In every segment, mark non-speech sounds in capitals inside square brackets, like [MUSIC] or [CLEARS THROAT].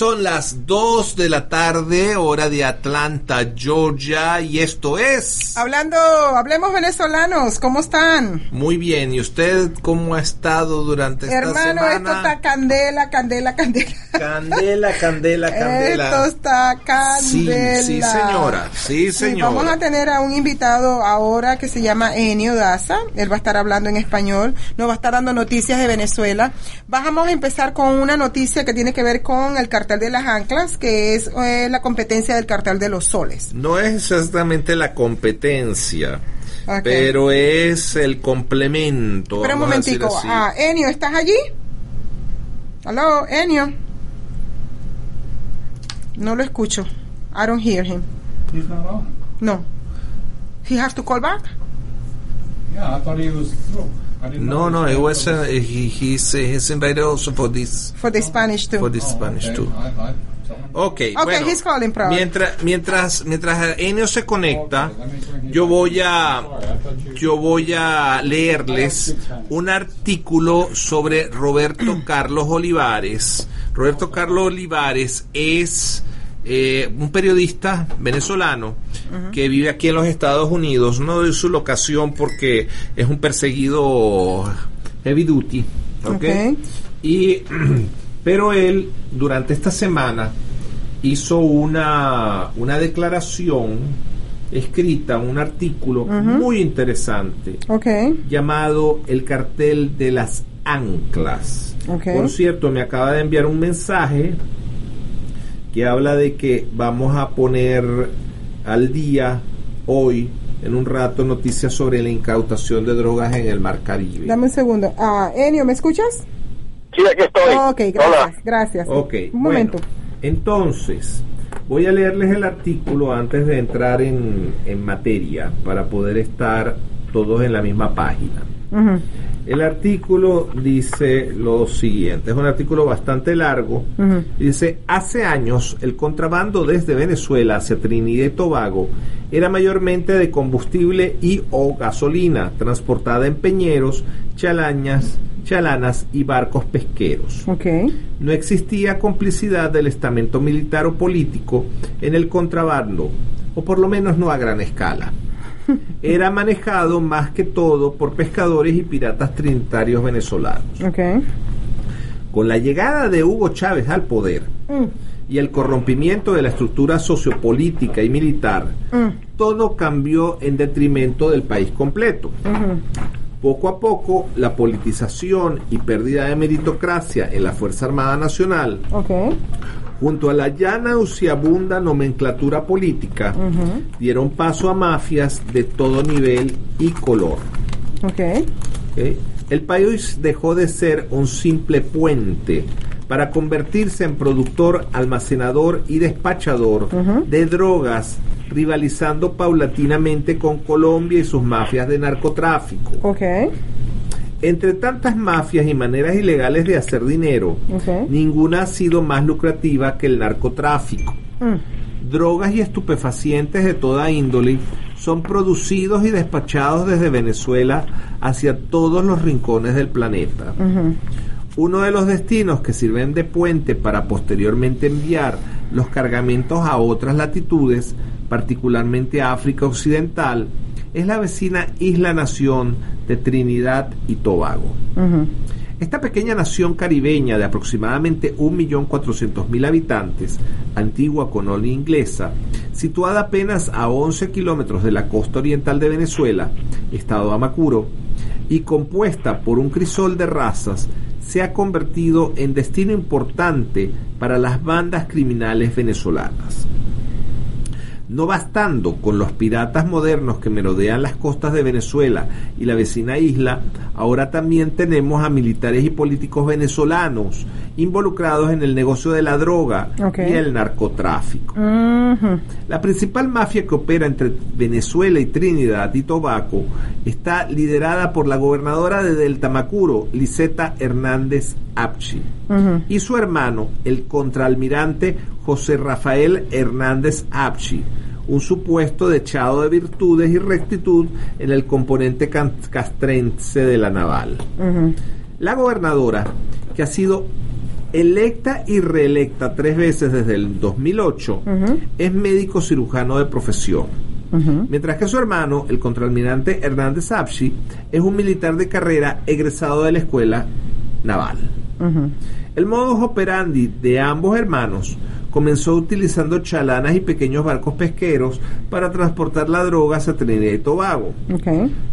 Son las 2 de la tarde, hora de Atlanta, Georgia, y esto es... Hablando, hablemos venezolanos, ¿cómo están? Muy bien, ¿y usted cómo ha estado durante esta Hermano, semana? esto está candela, candela, candela. Candela, candela, [LAUGHS] candela. Esto está candela. sí, señora, sí, Sí, señora. vamos a tener a un invitado ahora que se llama Enio Daza. Él va a estar hablando en español. Nos va a estar dando noticias de Venezuela. Vamos a empezar con una noticia que tiene que ver con el cartel de las anclas, que es eh, la competencia del cartel de los soles. No es exactamente la competencia, Ok. pero es el complemento. Espera un momentico. Ah, Enio, ¿estás allí? Aló, Enio. No lo escucho. I don't hear him. He's not on. No. He has to call back? Yeah, I thought he was through. I didn't No, no, it was, uh, he, he's, he's invited also for this, For the Spanish too. for this Oh, Spanish okay. too. I, I. Ok, Ok, bueno, he's calling mientras, mientras, mientras Enio se conecta, Okay, yo voy a, yo voy a leerles un artículo sobre Roberto Carlos Olivares. Roberto Carlos Olivares es eh, un periodista venezolano que vive aquí en los Estados Unidos. No de su locación porque es un perseguido heavy duty. ¿ok? Ok. Y, [CLEARS THROAT] pero él, durante esta semana, hizo una, una declaración escrita, un artículo muy interesante llamado El cartel de las anclas. Por cierto, me acaba de enviar un mensaje que habla de que vamos a poner al día hoy, en un rato, noticias sobre la incautación de drogas en el Mar Caribe. Dame un segundo. Ah, Enio, ¿me escuchas? Sí, aquí estoy. ok, gracias, Hola. gracias. Ok, Un bueno, momento. entonces, voy a leerles el artículo antes de entrar en, en materia para poder estar todos en la misma página. El artículo dice lo siguiente, es un artículo bastante largo. Dice, hace años el contrabando desde Venezuela hacia Trinidad y Tobago era mayormente de combustible y o gasolina, transportada en peñeros, chalañas, chalanas y barcos pesqueros. No existía complicidad del estamento militar o político en el contrabando, o por lo menos no a gran escala. [LAUGHS] Era manejado más que todo por pescadores y piratas trinitarios venezolanos. Con la llegada de Hugo Chávez al poder Mm, y el corrompimiento de la estructura sociopolítica y militar, mm, todo cambió en detrimento del país completo. Poco a poco, la politización y pérdida de meritocracia en la Fuerza Armada Nacional. Junto a la ya nauseabunda nomenclatura política, dieron paso a mafias de todo nivel y color. El país dejó de ser un simple puente para convertirse en productor, almacenador y despachador de drogas, rivalizando paulatinamente con Colombia y sus mafias de narcotráfico. Entre tantas mafias y maneras ilegales de hacer dinero, ninguna ha sido más lucrativa que el narcotráfico. Mm, Drogas y estupefacientes de toda índole son producidos y despachados desde Venezuela hacia todos los rincones del planeta. Uno de los destinos que sirven de puente para posteriormente enviar los cargamentos a otras latitudes, particularmente África Occidental, es la vecina isla nación de Trinidad y Tobago. Esta pequeña nación caribeña de aproximadamente 1.400.000 habitantes, antigua colonia inglesa, situada apenas a 11 kilómetros de la costa oriental de Venezuela, estado Amacuro, y compuesta por un crisol de razas, se ha convertido en destino importante para las bandas criminales venezolanas. No bastando con los piratas modernos que merodean las costas de Venezuela y la vecina isla, ahora también tenemos a militares y políticos venezolanos involucrados en el negocio de la droga y el narcotráfico. La principal mafia que opera entre Venezuela y Trinidad y Tobago está liderada por la gobernadora de Delta Macuro, Liseta Hernández Apchi, y su hermano, el contraalmirante José Rafael Hernández Apchi, un supuesto dechado de virtudes y rectitud en el componente castrense de la naval. La gobernadora, que ha sido electa y reelecta tres veces desde el 2008, Ujú. es médico cirujano de profesión. Mientras que su hermano, el contraalmirante Hernández Apchi, es un militar de carrera egresado de la escuela naval. El modus operandi de ambos hermanos comenzó utilizando chalanas y pequeños barcos pesqueros para transportar la droga hacia Trinidad y Tobago.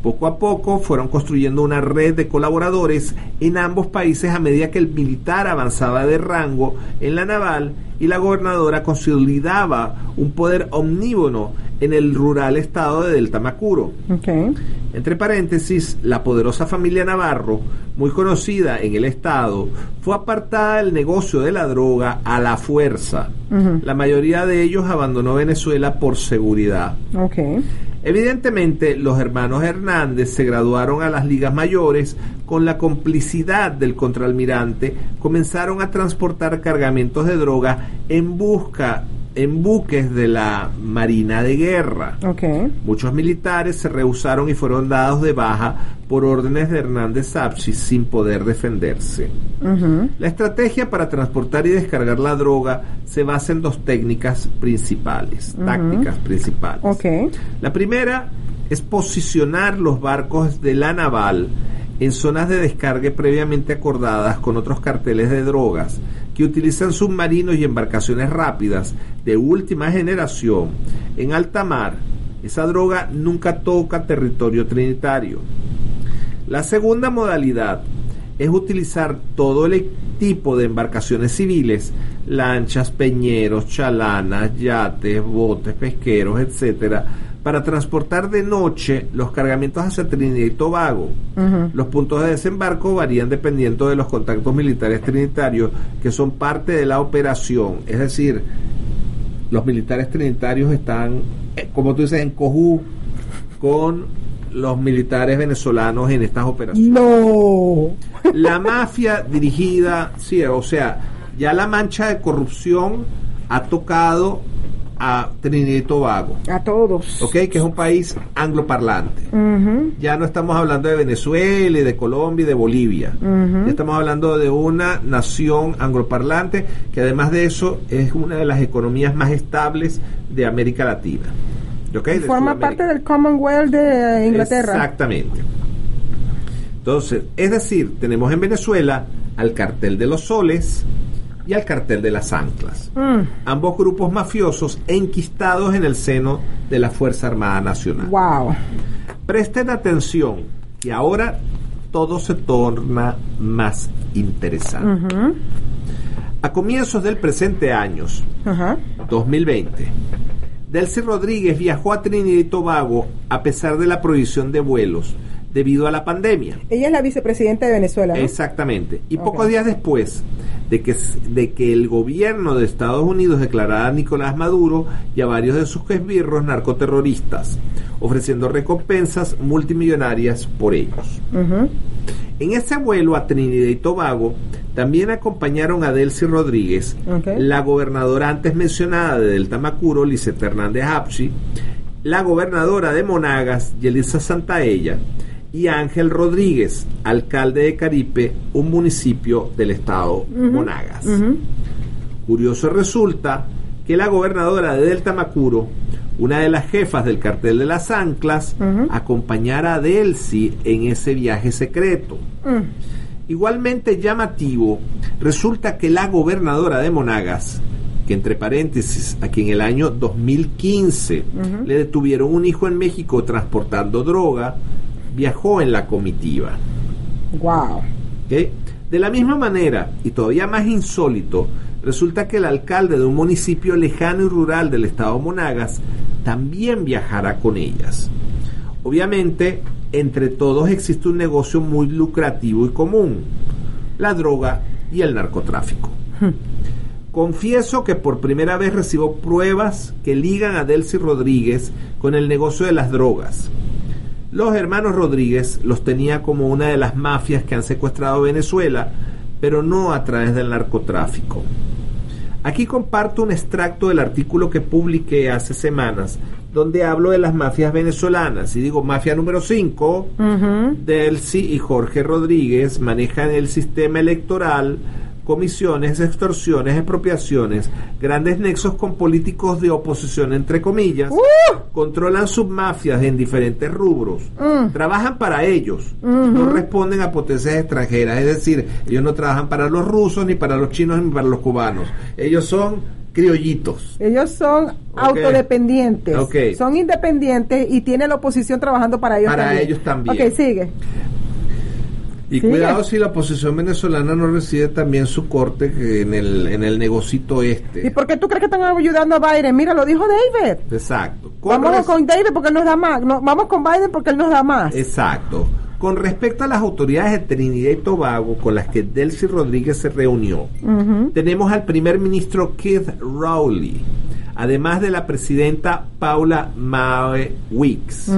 Poco a poco fueron construyendo una red de colaboradores en ambos países a medida que el militar avanzaba de rango en la naval y la gobernadora consolidaba un poder omnívono en el rural estado de Delta Macuro. Entre paréntesis, la poderosa familia Navarro, muy conocida en el estado, fue apartada del negocio de la droga a la fuerza. La mayoría de ellos abandonó Venezuela por seguridad. Evidentemente, los hermanos Hernández se graduaron a las ligas mayores con la complicidad del contraalmirante, comenzaron a transportar cargamentos de droga en busca en buques de la Marina de Guerra. Ok. Muchos militares se rehusaron y fueron dados de baja por órdenes de Hernández Apsi sin poder defenderse. La estrategia para transportar y descargar la droga se basa en dos técnicas principales, tácticas principales. Ok. La primera es posicionar los barcos de la naval en zonas de descargue previamente acordadas con otros carteles de drogas que utilizan submarinos y embarcaciones rápidas de última generación en alta mar. Esa droga nunca toca territorio trinitario. La segunda modalidad es utilizar todo el tipo de embarcaciones civiles, lanchas, peñeros, chalanas, yates, botes, pesqueros, etcétera, para transportar de noche los cargamentos hacia Trinidad y Tobago. Los puntos de desembarco varían dependiendo de los contactos militares trinitarios que son parte de la operación. Es decir, los militares trinitarios están, eh, como tú dices, en cojú con los militares venezolanos en estas operaciones. No. La mafia dirigida, sí, o sea, ya la mancha de corrupción ha tocado a Trinidad y Tobago, A todos. ¿ok? Que es un país angloparlante. Ya no estamos hablando de Venezuela y de Colombia y de Bolivia. Ya estamos hablando de una nación angloparlante que además de eso es una de las economías más estables de América Latina. ¿Ok? De Forma parte del Commonwealth de Inglaterra. Exactamente. Entonces, es decir, tenemos en Venezuela al cartel de los soles y al cartel de las anclas. Mm. Ambos grupos mafiosos enquistados en el seno de la Fuerza Armada Nacional. Wow. Presten atención, que ahora todo se torna más interesante. A comienzos del presente año, Ajá. 2020, Delcy Rodríguez viajó a Trinidad y Tobago a pesar de la prohibición de vuelos debido a la pandemia. Ella es la vicepresidenta de Venezuela. ¿no? Exactamente. Y pocos días después de que, de que el gobierno de Estados Unidos declarara a Nicolás Maduro y a varios de sus esbirros narcoterroristas, ofreciendo recompensas multimillonarias por ellos. En ese vuelo a Trinidad y Tobago también acompañaron a Delcy Rodríguez, la gobernadora antes mencionada de Delta Macuro, Lisette Hernández Apchi, la gobernadora de Monagas, Yelisa Santaella, y Ángel Rodríguez, alcalde de Caripe, un municipio del estado Monagas. Curioso resulta que la gobernadora de Delta Macuro, una de las jefas del cartel de las anclas, acompañara a Delcy en ese viaje secreto. Mm. Igualmente llamativo, resulta que la gobernadora de Monagas, que entre paréntesis, a quien en el año 2015 Ujú. le detuvieron un hijo en México transportando droga, viajó en la comitiva. Wow. De la misma manera, y todavía más insólito, resulta que el alcalde de un municipio lejano y rural del estado Monagas también viajará con ellas. Obviamente, entre todos existe un negocio muy lucrativo y común, la droga y el narcotráfico. Confieso que por primera vez recibo pruebas que ligan a Delcy Rodríguez con el negocio de las drogas. Los hermanos Rodríguez los tenía como una de las mafias que han secuestrado Venezuela, pero no a través del narcotráfico. Aquí comparto un extracto del artículo que publiqué hace semanas, donde hablo de las mafias venezolanas. Y digo, mafia número 5, Delcy y Jorge Rodríguez manejan el sistema electoral, comisiones, extorsiones, expropiaciones, grandes nexos con políticos de oposición, entre comillas, controlan sus mafias en diferentes rubros, trabajan para ellos, no responden a potencias extranjeras, es decir, ellos no trabajan para los rusos, ni para los chinos, ni para los cubanos, ellos son criollitos. Ellos son autodependientes, son independientes y tiene la oposición trabajando para ellos Para también. ellos también. Ok, sigue. Y cuidado si la oposición venezolana no recibe también su corte en el, en el negocito ¿Y este. por qué tú crees que están ayudando a Biden? Mira, lo dijo David. Exacto. Con Vamos con David porque él nos da más. No, vamos con Biden porque él nos da más. Exacto. Con respecto a las autoridades de Trinidad y Tobago con las que Delcy Rodríguez se reunió, tenemos al primer ministro Keith Rowley, además de la presidenta Paula Mae Weeks.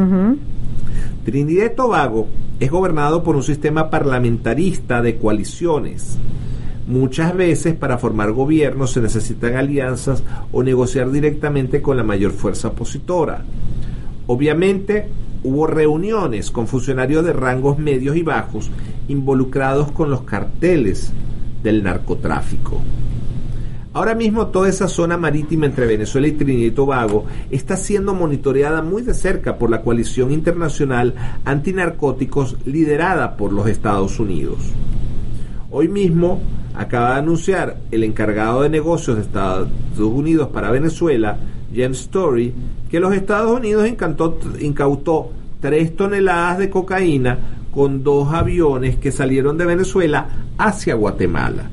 Trinidad y Tobago es gobernado por un sistema parlamentarista de coaliciones. Muchas veces para formar gobierno se necesitan alianzas o negociar directamente con la mayor fuerza opositora. Obviamente hubo reuniones con funcionarios de rangos medios y bajos involucrados con los carteles del narcotráfico. Ahora mismo toda esa zona marítima entre Venezuela y Trinidad y Tobago está siendo monitoreada muy de cerca por la coalición internacional antinarcóticos liderada por los Estados Unidos. Hoy mismo acaba de anunciar el encargado de negocios de Estados Unidos para Venezuela, James Story, que los Estados Unidos incautó tres toneladas de cocaína con dos aviones que salieron de Venezuela hacia Guatemala.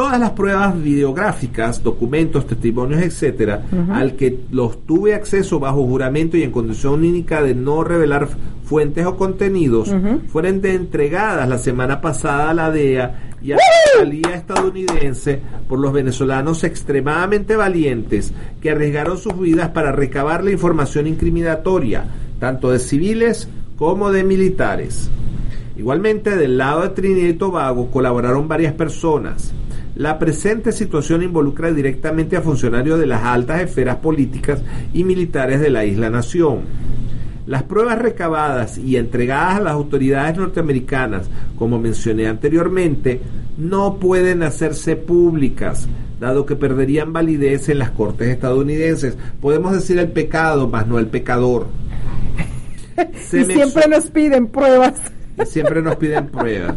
Todas las pruebas videográficas, documentos, testimonios, etcétera, al que los tuve acceso bajo juramento y en condición única de no revelar fuentes o contenidos, fueron de entregadas la semana pasada a la DEA y a la fiscalía estadounidense por los venezolanos extremadamente valientes que arriesgaron sus vidas para recabar la información incriminatoria, tanto de civiles como de militares. Igualmente, del lado de Trinidad y Tobago colaboraron varias personas. La presente situación involucra directamente a funcionarios de las altas esferas políticas y militares de la isla nación. Las pruebas recabadas y entregadas a las autoridades norteamericanas, como mencioné anteriormente, no pueden hacerse públicas, dado que perderían validez en las cortes estadounidenses. Podemos decir el pecado, más no el pecador. [LAUGHS] Se y siempre nos piden pruebas. y siempre nos piden pruebas.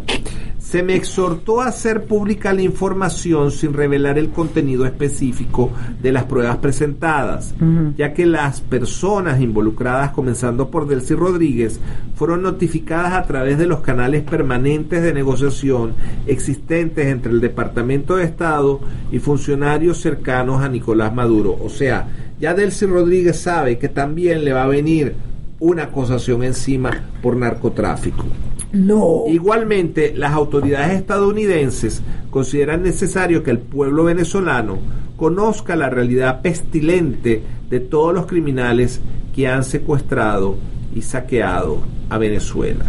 Se me exhortó a hacer pública la información sin revelar el contenido específico de las pruebas presentadas, ya que las personas involucradas, comenzando por Delcy Rodríguez, fueron notificadas a través de los canales permanentes de negociación existentes entre el Departamento de Estado y funcionarios cercanos a Nicolás Maduro. O sea, ya Delcy Rodríguez sabe que también le va a venir una acusación encima por narcotráfico. No. Igualmente, las autoridades estadounidenses consideran necesario que el pueblo venezolano conozca la realidad pestilente de todos los criminales que han secuestrado y saqueado a Venezuela.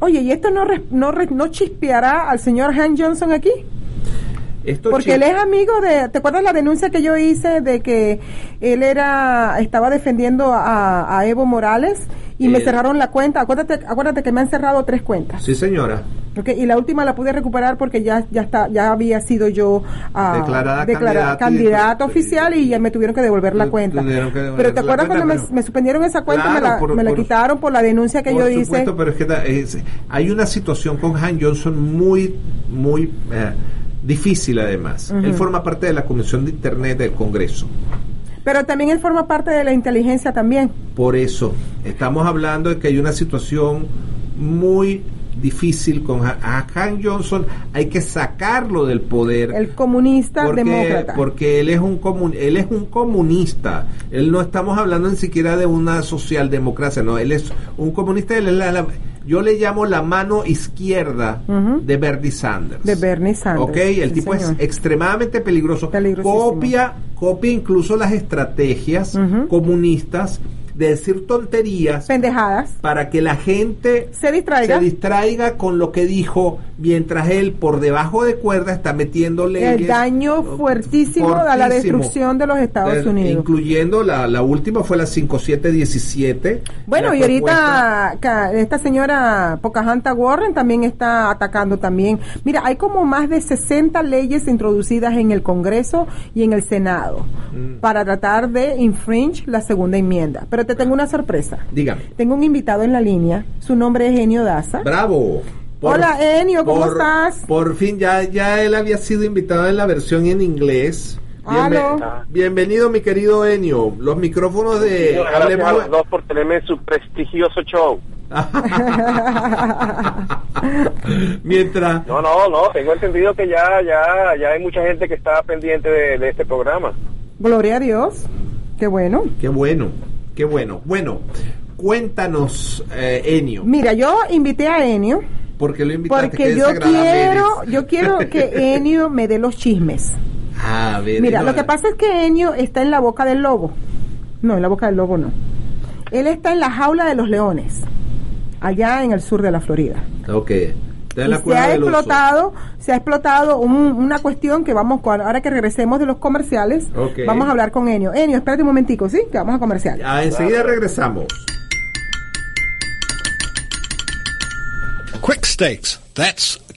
Oye, ¿y esto no, no chispeará al señor Han Johnson aquí? Esto Porque él es amigo de, ¿te acuerdas la denuncia que yo hice de que él era, estaba defendiendo a, a Evo Morales y me Eh. cerraron la cuenta? Acuérdate, acuérdate que me han cerrado tres cuentas. Sí, señora. Ok, y la última la pude recuperar porque ya ya está ya había sido yo ah, Declarada declara- candidata y- candidata oficial y ya me tuvieron que devolver la cuenta. Pero te acuerdas cuando me, me suspendieron esa cuenta, me, Claro, la, por- me la por- quitaron por la denuncia que Por yo hice. supuesto, pero es que es- hay una situación con Han Johnson muy, muy eh, difícil además. Él forma parte de la Comisión de Internet del Congreso. Pero también él forma parte de la inteligencia también. Por eso, estamos hablando de que hay una situación muy difícil con a Han Johnson, hay que sacarlo del poder. El comunista porque, demócrata. porque él es un comun, él es un comunista. Él no estamos hablando ni siquiera de una socialdemocracia, no, él es un comunista, él es la- la- yo le llamo la mano izquierda de Bernie Sanders. De Bernie Sanders. Ok, el Sí, tipo señor. es extremadamente peligroso. Copia, copia incluso las estrategias comunistas de decir tonterías Pendejadas. para que la gente Se distraiga. se distraiga con lo que dijo mientras él por debajo de cuerda está metiendo leyes. el daño fuertísimo, a la destrucción de los Estados Unidos. Incluyendo la, la última fue la 5717. Bueno, y ahorita esta señora Pocahontas Warren también está atacando también. Mira, hay como más de 60 leyes introducidas en el Congreso y en el Senado Mm. para tratar de infringe la segunda enmienda. Pero te tengo una sorpresa. Dígame. Tengo un invitado en la línea. Su nombre es Enio Daza. Bravo. Hola, Enio, ¿cómo por- estás? Por fin, ya, ya él había sido invitado en la versión en inglés. Aló. bienvenido, mi querido Enio. Los micrófonos de Gracias a Hablemos- los dos por tenerme en su prestigioso show. [LAUGHS] Mientras, No, no, no, tengo entendido que ya, ya, ya hay mucha gente que está pendiente de, de este programa. Gloria a Dios. Qué bueno. qué bueno, qué bueno. Bueno, cuéntanos, eh, Enio, Mira, yo invité a Enio porque lo invitaste. porque yo quiero, yo quiero que [LAUGHS] Enio me dé los chismes. A ver, Mira, no, lo que pasa es que Enio está en la boca del lobo. No, en la boca del lobo no. Él está en la jaula de los leones, allá en el sur de la Florida. Ok. Está en la se ha del oso. explotado, se ha explotado un- una cuestión que vamos, ahora que regresemos de los comerciales, Ok. vamos a hablar con Enio. Enio, espérate un momentico, ¿sí? Que vamos a comercial. Ah, enseguida regresamos. Quick Stakes, that's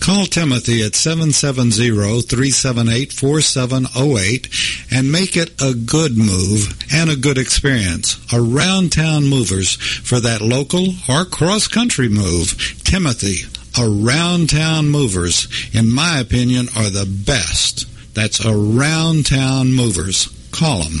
Call Timothy at 770-378-4708 and make it a good move and a good experience. Around town movers for that local or cross country move. Timothy, around town movers, in my opinion, are the best. That's around town movers. Call them.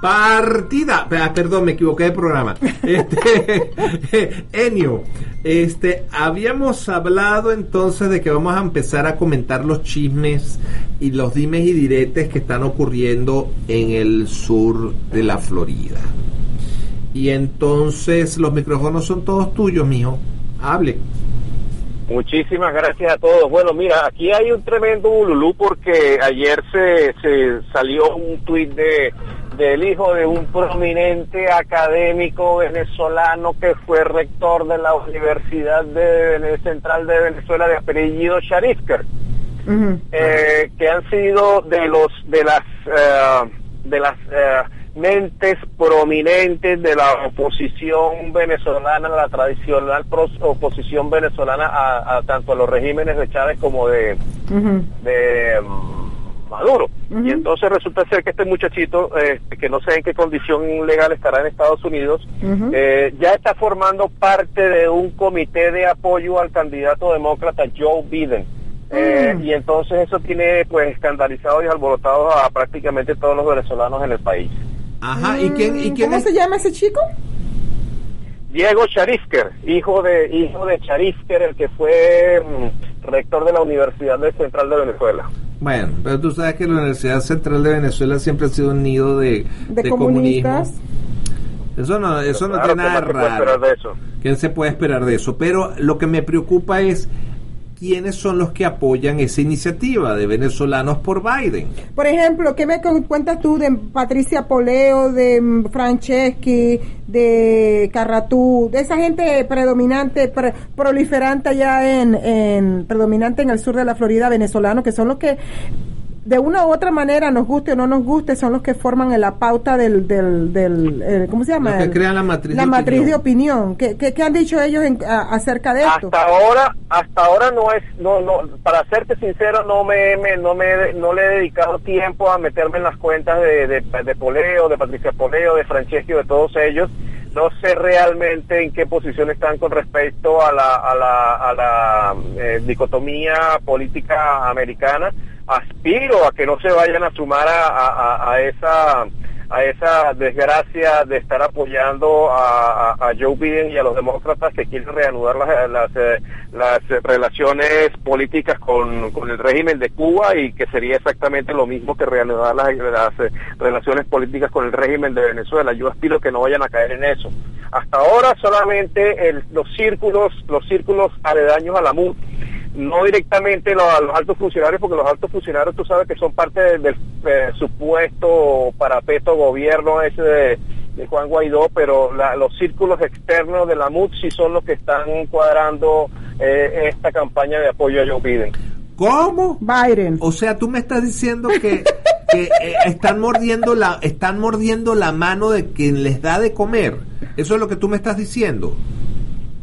Partida, Ah, perdón, me equivoqué de programa. [LAUGHS] Este, [LAUGHS] Enio, este, habíamos hablado entonces de que vamos a empezar a comentar los chismes y los dimes y diretes que están ocurriendo en el sur de la Florida. Y entonces los micrófonos son todos tuyos, mijo. Hable. Muchísimas gracias a todos. Bueno, mira, aquí hay un tremendo bululú porque ayer se, se salió un tuit de del hijo de un prominente académico venezolano que fue rector de la Universidad de, Central de Venezuela de apellido Sharifker. Eh, que han sido de los de las eh, de las eh, mentes prominentes de la oposición venezolana, la tradicional oposición venezolana a, a tanto a los regímenes de Chávez como de, Maduro. Y entonces resulta ser que este muchachito, eh, que no sé en qué condición legal estará en Estados Unidos, eh, ya está formando parte de un comité de apoyo al candidato demócrata Joe Biden Eh, Mm. y entonces eso tiene pues escandalizado y alborotado a prácticamente todos los venezolanos en el país. Ajá, ¿y quién, y quién ¿Cómo es? se llama ese chico? Diego Charifker, hijo de hijo de Charifker, el que fue mm, rector de la Universidad del Central de Venezuela. Bueno, pero tú sabes que la Universidad Central de Venezuela siempre ha sido un nido de, De, de comunistas. comunismo. Eso no, eso no Claro, tiene ¿qué nada más se puede esperar raro. de eso? ¿Qué se puede esperar de eso? Pero lo que me preocupa es quiénes son los que apoyan esa iniciativa de venezolanos por Biden. Por ejemplo, ¿qué me cu- cuentas tú de Patricia Poleo, de mm, Franceschi, de Carratú, de esa gente predominante, pre- proliferante allá en, en, predominante en el sur de la Florida, venezolano, que son los que de una u otra manera, nos guste o no nos guste, son los que forman la pauta del, del, del eh, ¿cómo se llama? Los que crean la matriz la de matriz de opinión. opinión. ¿Qué, qué, qué han dicho ellos en- a- acerca de esto? Hasta ahora, hasta ahora no es, no, no, para serte sincero, no me, me- no me, no le he dedicado tiempo a meterme en las cuentas de, de, de Poleo, de Patricia Poleo, de Franceschi, de todos ellos. No sé realmente en qué posición están con respecto a la, a la, a la eh, dicotomía política americana. Aspiro a que no se vayan a sumar a, a- esa a esa desgracia de estar apoyando a, Joe Biden y a los demócratas que quieren reanudar las, eh, las, relaciones políticas con, con el régimen de Cuba y que sería exactamente lo mismo que reanudar las, las, eh, relaciones políticas con el régimen de Venezuela. Yo aspiro que no vayan a caer en eso. Hasta ahora solamente el- los círculos los círculos aledaños a la MUD no directamente lo- a los altos funcionarios, porque los altos funcionarios tú sabes que son parte del, del, eh, supuesto parapeto gobierno ese de, de Juan Guaidó, pero la- los círculos externos de la MUD sí son los que están cuadrando eh, esta campaña de apoyo a Joe Biden. ¿Cómo? Biden. O sea, tú me estás diciendo que, que, eh, están mordiendo la están mordiendo la mano de quien les da de comer. Eso es lo que tú me estás diciendo.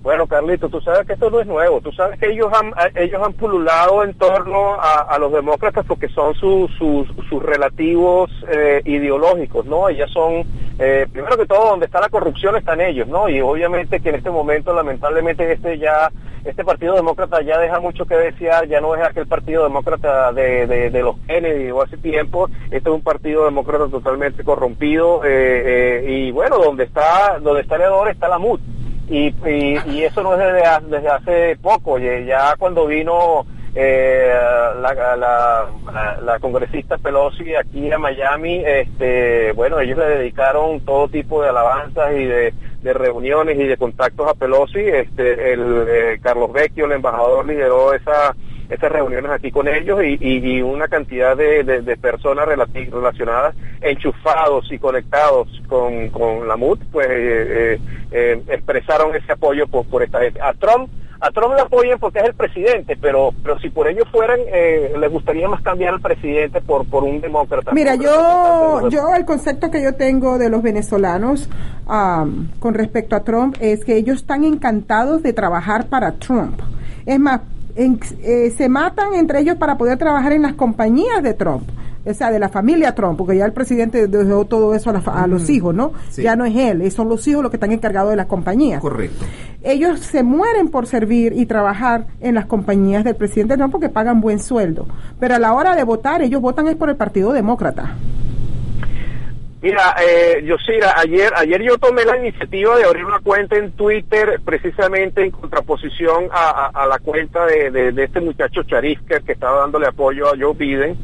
Bueno, Carlito, tú sabes que esto no es nuevo. Tú sabes que ellos han, a- ellos han pululado en torno a, los demócratas porque son sus sus relativos eh, ideológicos, ¿no? Ellas son, eh, primero que todo, donde está la corrupción están ellos, ¿no? Y obviamente que en este momento, lamentablemente, este ya este partido demócrata ya deja mucho que desear, ya no es aquel partido demócrata de, los Kennedy o hace tiempo, este es un partido demócrata totalmente corrompido eh, eh, y bueno, donde está donde está el está la MUD y, y, y eso no es desde, desde hace poco, ya cuando vino eh, la, la, la- la congresista Pelosi aquí a Miami, este, bueno, ellos le dedicaron todo tipo de alabanzas y de, de reuniones y de contactos a Pelosi, este, el eh, Carlos Vecchio, el embajador, lideró esa esas reuniones aquí con ellos y, y- y una cantidad de, de- de personas relacionadas, enchufados y conectados con, con la MUD, pues eh, eh, eh, expresaron ese apoyo por, por esta gente. A Trump, a Trump le apoyan porque es el presidente, pero, pero si por ellos fueran, eh, les gustaría más cambiar al presidente por, por un demócrata. Mira, yo, yo el concepto que yo tengo de los venezolanos am, con respecto a Trump es que ellos están encantados de trabajar para Trump. Es más, en- eh, se matan entre ellos para poder trabajar en las compañías de Trump. O sea, de la familia Trump, porque ya el presidente dejó todo eso a, la a los hijos, ¿no? sí. Ya no es él, eh, son los hijos los que están encargados de las compañías. Correcto. Ellos se mueren por servir y trabajar en las compañías del presidente Trump porque pagan buen sueldo. Pero a la hora de votar, ellos votan es por el Partido Demócrata. Mira, eh, Yosira, ayer, ayer yo tomé la iniciativa de abrir una cuenta en Twitter precisamente en contraposición a, a- a la cuenta de, de- de este muchacho Charifker que estaba dándole apoyo a Joe Biden.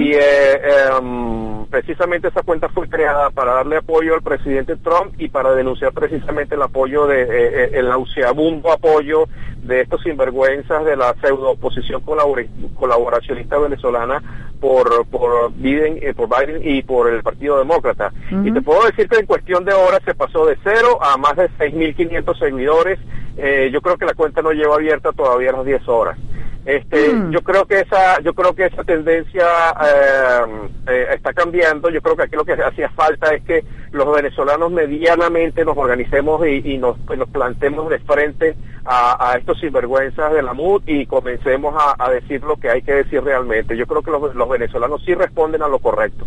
Y eh, em, precisamente esa cuenta fue creada para darle apoyo al presidente Trump y para denunciar precisamente el apoyo de, eh, eh, el nauseabundo apoyo de estos sinvergüenzas de la pseudo oposición colabora- colaboracionista venezolana por por Biden, eh, por Biden y por el Partido Demócrata. Y te puedo decir que en cuestión de horas se pasó de cero a más de 6.500 seguidores. Eh, yo creo que la cuenta no lleva abierta todavía a las 10 horas. Este, Mm. yo creo que esa, yo creo que esa tendencia eh, eh, está cambiando. Yo creo que aquí lo que hacía falta es que los venezolanos medianamente nos organicemos y, y nos, pues, nos plantemos de frente a, a estos sinvergüenzas de la MUD y comencemos a, a decir lo que hay que decir realmente. Yo creo que los, los venezolanos sí responden a lo correcto.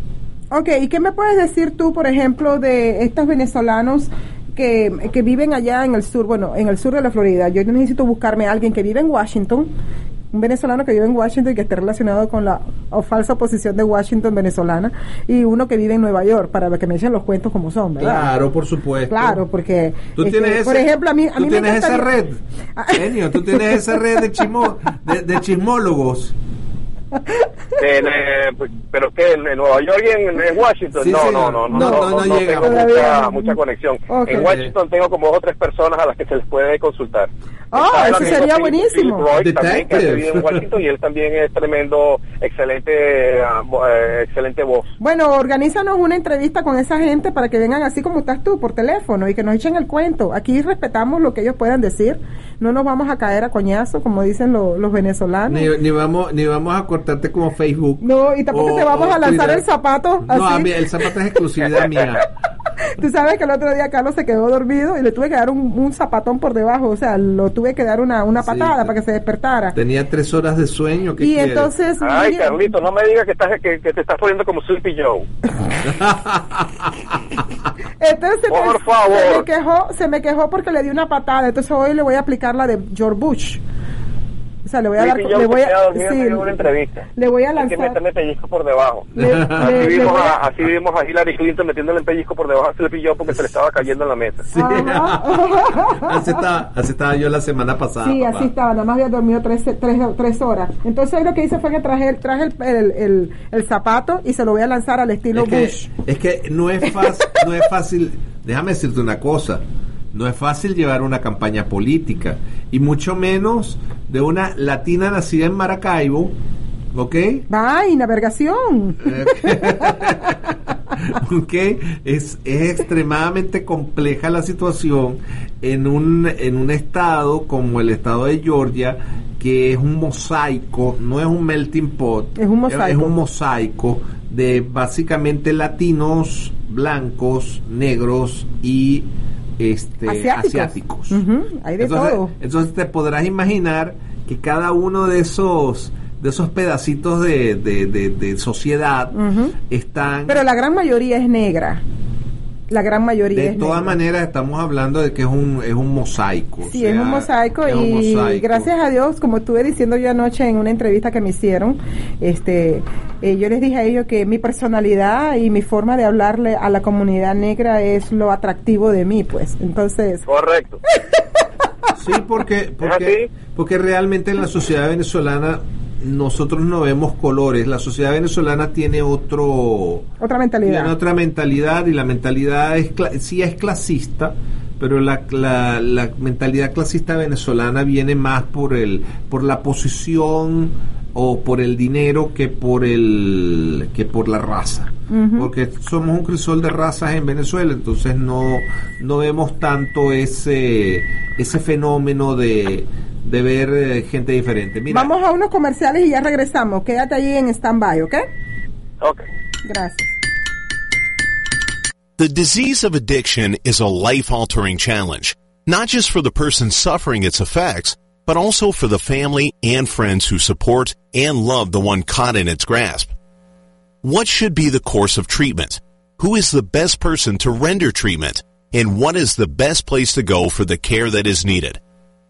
Ok, ¿y qué me puedes decir tú, por ejemplo, de estos venezolanos que, que viven allá en el sur, bueno, en el sur de la Florida? Yo necesito buscarme a alguien que vive en Washington, un venezolano que vive en Washington y que esté relacionado con la o falsa oposición de Washington venezolana y uno que vive en Nueva York para que me echen los cuentos como son, ¿verdad? Claro, por supuesto. Claro, porque Tú este, tienes por ese- ejemplo a mí a tú mí me tienes esa red, [LAUGHS] genio, tú tienes esa red de, chismo, de, de chismólogos. En, eh, pues, pero que en, en Nueva York y en, en Washington Sí, no, sí, no, no, no, no, no, no, no no llega. tengo mucha, no. mucha conexión. Ok. En Washington tengo como dos o tres personas a las que se les puede consultar. Oh, el eso sería Philip- buenísimo. Philip Roy también, que vive en Washington y él también es tremendo, excelente, ah, eh, excelente voz. Bueno, organízanos una entrevista con esa gente para que vengan así como estás tú, por teléfono, y que nos echen el cuento. Aquí respetamos lo que ellos puedan decir. No nos vamos a caer a coñazo, como dicen lo- los venezolanos. Ni, ni vamos ni vamos a cortarte como Facebook. No, y tampoco o- te vamos a lanzar Twitter. el zapato No, a así. mí el zapato es exclusividad mía. [LAUGHS] Tú sabes que el otro día Carlos se quedó dormido y le tuve que dar un, un zapatón por debajo, o sea, lo tuve que dar una, una patada para que se despertara. Tenía tres horas de sueño. ¿qué Y quieres? entonces, Ay, mira, Carlito, no me digas que, estás, que, que te estás poniendo como Sleepy Joe. [LAUGHS] entonces se Por me, favor. se me quejó, se me quejó porque le di una patada, entonces hoy le voy a aplicar la de George Bush. O sea, le voy a dar, le voy a, dormido sí, en una entrevista. le voy a Hay que lanzar. meterle pellizco por debajo. Le- [LAUGHS] le- así, le vimos voy a- a, así vimos a Hillary Clinton metiéndole un pellizco por debajo a Joe porque se le estaba cayendo en la mesa. Sí. Ajá. [LAUGHS] así, estaba, así estaba yo la semana pasada. Sí, papá. así estaba, nada más había dormido tres, tres, tres horas. Entonces lo que hice fue que traje, el- traje el, el, el- el zapato y se lo voy a lanzar al estilo Es que, Bush. es que no es fácil, no es fácil, déjame decirte una cosa, no es fácil llevar una campaña política y mucho menos de una latina nacida en Maracaibo, ¿ok? ¡Ay, navegación! [LAUGHS] ok, es, es extremadamente compleja la situación en un, en un estado como el estado de Georgia, que es un mosaico, no es un melting pot, Es un mosaico. es un mosaico de básicamente latinos, blancos, negros y este, Asiáticos. hay de entonces, todo. entonces te podrás imaginar que cada uno de esos de esos pedacitos de, de, de- de sociedad están Pero la gran mayoría es negra. La gran mayoría de todas maneras estamos hablando de que es un es un mosaico o Sí, sea, es un mosaico es y un mosaico. gracias a Dios, como estuve diciendo yo anoche en una entrevista que me hicieron, este, eh, yo les dije a ellos que mi personalidad y mi forma de hablarle a la comunidad negra es lo atractivo de mí, pues. Entonces, Correcto. sí porque porque porque realmente en la sociedad venezolana nosotros no vemos colores la sociedad venezolana tiene otro otra mentalidad. Tiene otra mentalidad y la mentalidad es sí es clasista, pero la, la, la mentalidad clasista venezolana viene más por el por la posición o por el dinero que por el que por la raza. Porque somos un crisol de razas en Venezuela, entonces no no vemos tanto ese ese fenómeno de de ver eh, gente diferente. Mira, Vamos a unos comerciales y ya regresamos. Quédate ahí en stand-by, ¿ok? Ok. Gracias. The disease of addiction is a life altering challenge, not just for the person suffering its effects, but also for the family and friends who support and love the one caught in its grasp. What should be the course of treatment? Who is the best person to render treatment? And what is the best place to go for the care that is needed?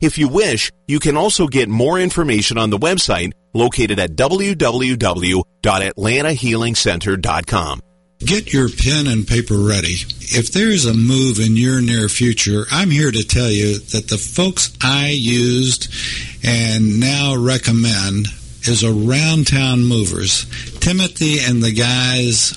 If you wish, you can also get more information on the website located at www.atlantahealingcenter.com. Get your pen and paper ready. If there's a move in your near future, I'm here to tell you that the folks I used and now recommend is Around Town Movers. Timothy and the guys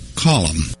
Call them.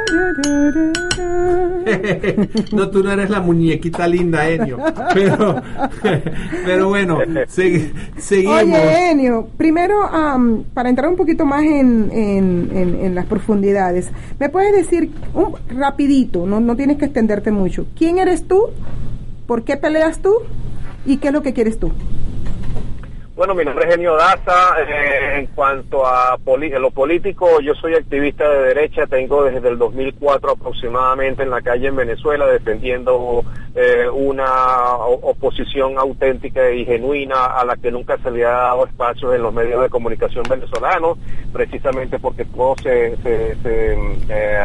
[LAUGHS] no, tú no eres la muñequita linda, Enio. Pero, [LAUGHS] pero bueno, segui- seguimos. Oye, Enio, primero, am, para entrar un poquito más en, en, en- en las profundidades, ¿me puedes decir un, rapidito, no, no tienes que extenderte mucho, quién eres tú, por qué peleas tú y qué es lo que quieres tú? Bueno, mi nombre es Genio Daza. Eh, en cuanto a lo político, yo soy activista de derecha. Tengo desde el 2004 aproximadamente en la calle en Venezuela defendiendo eh, una oposición auténtica y genuina a la que nunca se le ha dado espacio en los medios de comunicación venezolanos, precisamente porque todos se, eh,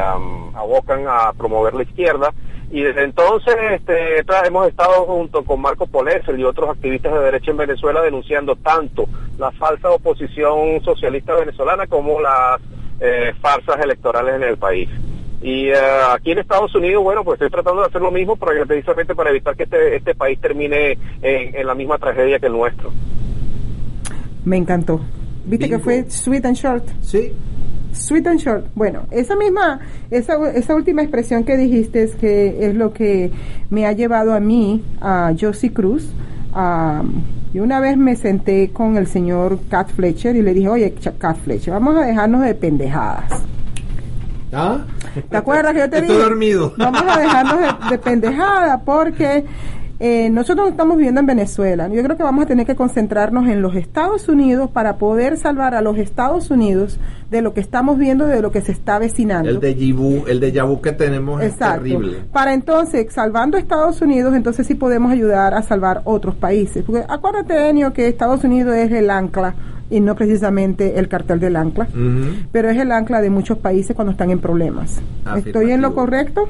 abocan a promover la izquierda. Y desde entonces este, hemos estado junto con Marco Polesel y otros activistas de derecha en Venezuela denunciando tanto la falsa oposición socialista venezolana como las eh, farsas electorales en el país. Y eh, aquí en Estados Unidos, bueno, pues estoy tratando de hacer lo mismo para, precisamente para evitar que este, este país termine en, en la misma tragedia que el nuestro. Me encantó. ¿Viste que fue sweet and short? Sí, Sweet and short. Bueno, esa misma, esa, esa última expresión que dijiste es que es lo que me ha llevado a mí, a Josie Cruz. a- y una vez me senté con el señor Cat Fletcher y le dije, oye, Cat Fletcher, vamos a dejarnos de pendejadas. ¿Ah? ¿Te acuerdas que yo te Estoy dije? dormido. Vamos a dejarnos de, de pendejada porque eh, nosotros estamos viviendo en Venezuela. Yo creo que vamos a tener que concentrarnos en los Estados Unidos para poder salvar a los Estados Unidos de lo que estamos viendo, de lo que se está avecinando. El de vu, el de vu que tenemos Exacto. es terrible. Para entonces, salvando a Estados Unidos, entonces sí podemos ayudar a salvar otros países. Porque acuérdate, Enio, que Estados Unidos es el ancla y no precisamente el cartel del ancla, pero es el ancla de muchos países cuando están en problemas. ¿Estoy en lo correcto?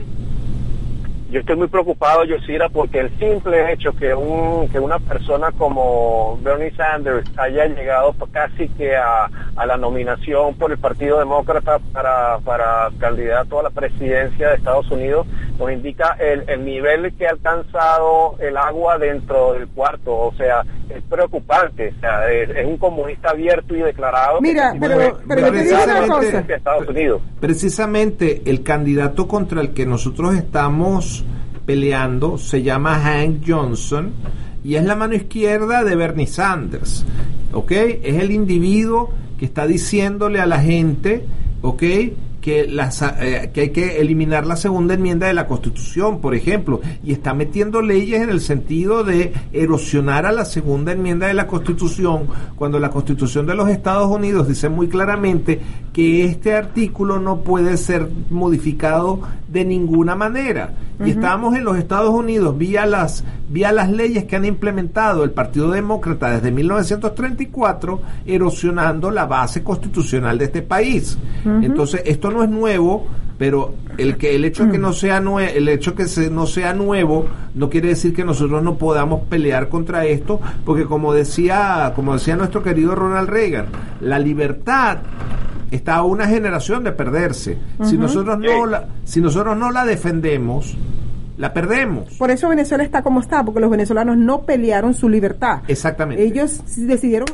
Yo estoy muy preocupado, Yosira, porque el simple hecho que un que una persona como Bernie Sanders haya llegado casi que a, a la nominación por el Partido Demócrata para, para candidato a la presidencia de Estados Unidos nos indica el, el nivel que ha alcanzado el agua dentro del cuarto. O sea, es preocupante. O sea, es, es un comunista abierto y declarado. Mira, pero- una cosa. Unidos. Precisamente el candidato contra el que nosotros estamos peleando se llama Hank Johnson y es la mano izquierda de Bernie Sanders. ¿Ok? Es el individuo que está diciéndole a la gente, ¿ok? Que, las, eh, que hay que eliminar la segunda enmienda de la Constitución, por ejemplo, y está metiendo leyes en el sentido de erosionar a la segunda enmienda de la Constitución, cuando la Constitución de los Estados Unidos dice muy claramente que este artículo no puede ser modificado de ninguna manera. Y estamos en los Estados Unidos vía las vía las leyes que han implementado el Partido Demócrata desde 1934, erosionando la base constitucional de este país. Entonces, esto no es nuevo, pero el que el hecho que no sea nue- el hecho que se, no sea nuevo no quiere decir que nosotros no podamos pelear contra esto, porque como decía como decía nuestro querido Ronald Reagan, la libertad está a una generación de perderse. Si nosotros no la, si nosotros no la defendemos, la perdemos. Por eso Venezuela está como está, porque los venezolanos no pelearon su libertad. Exactamente. Ellos decidieron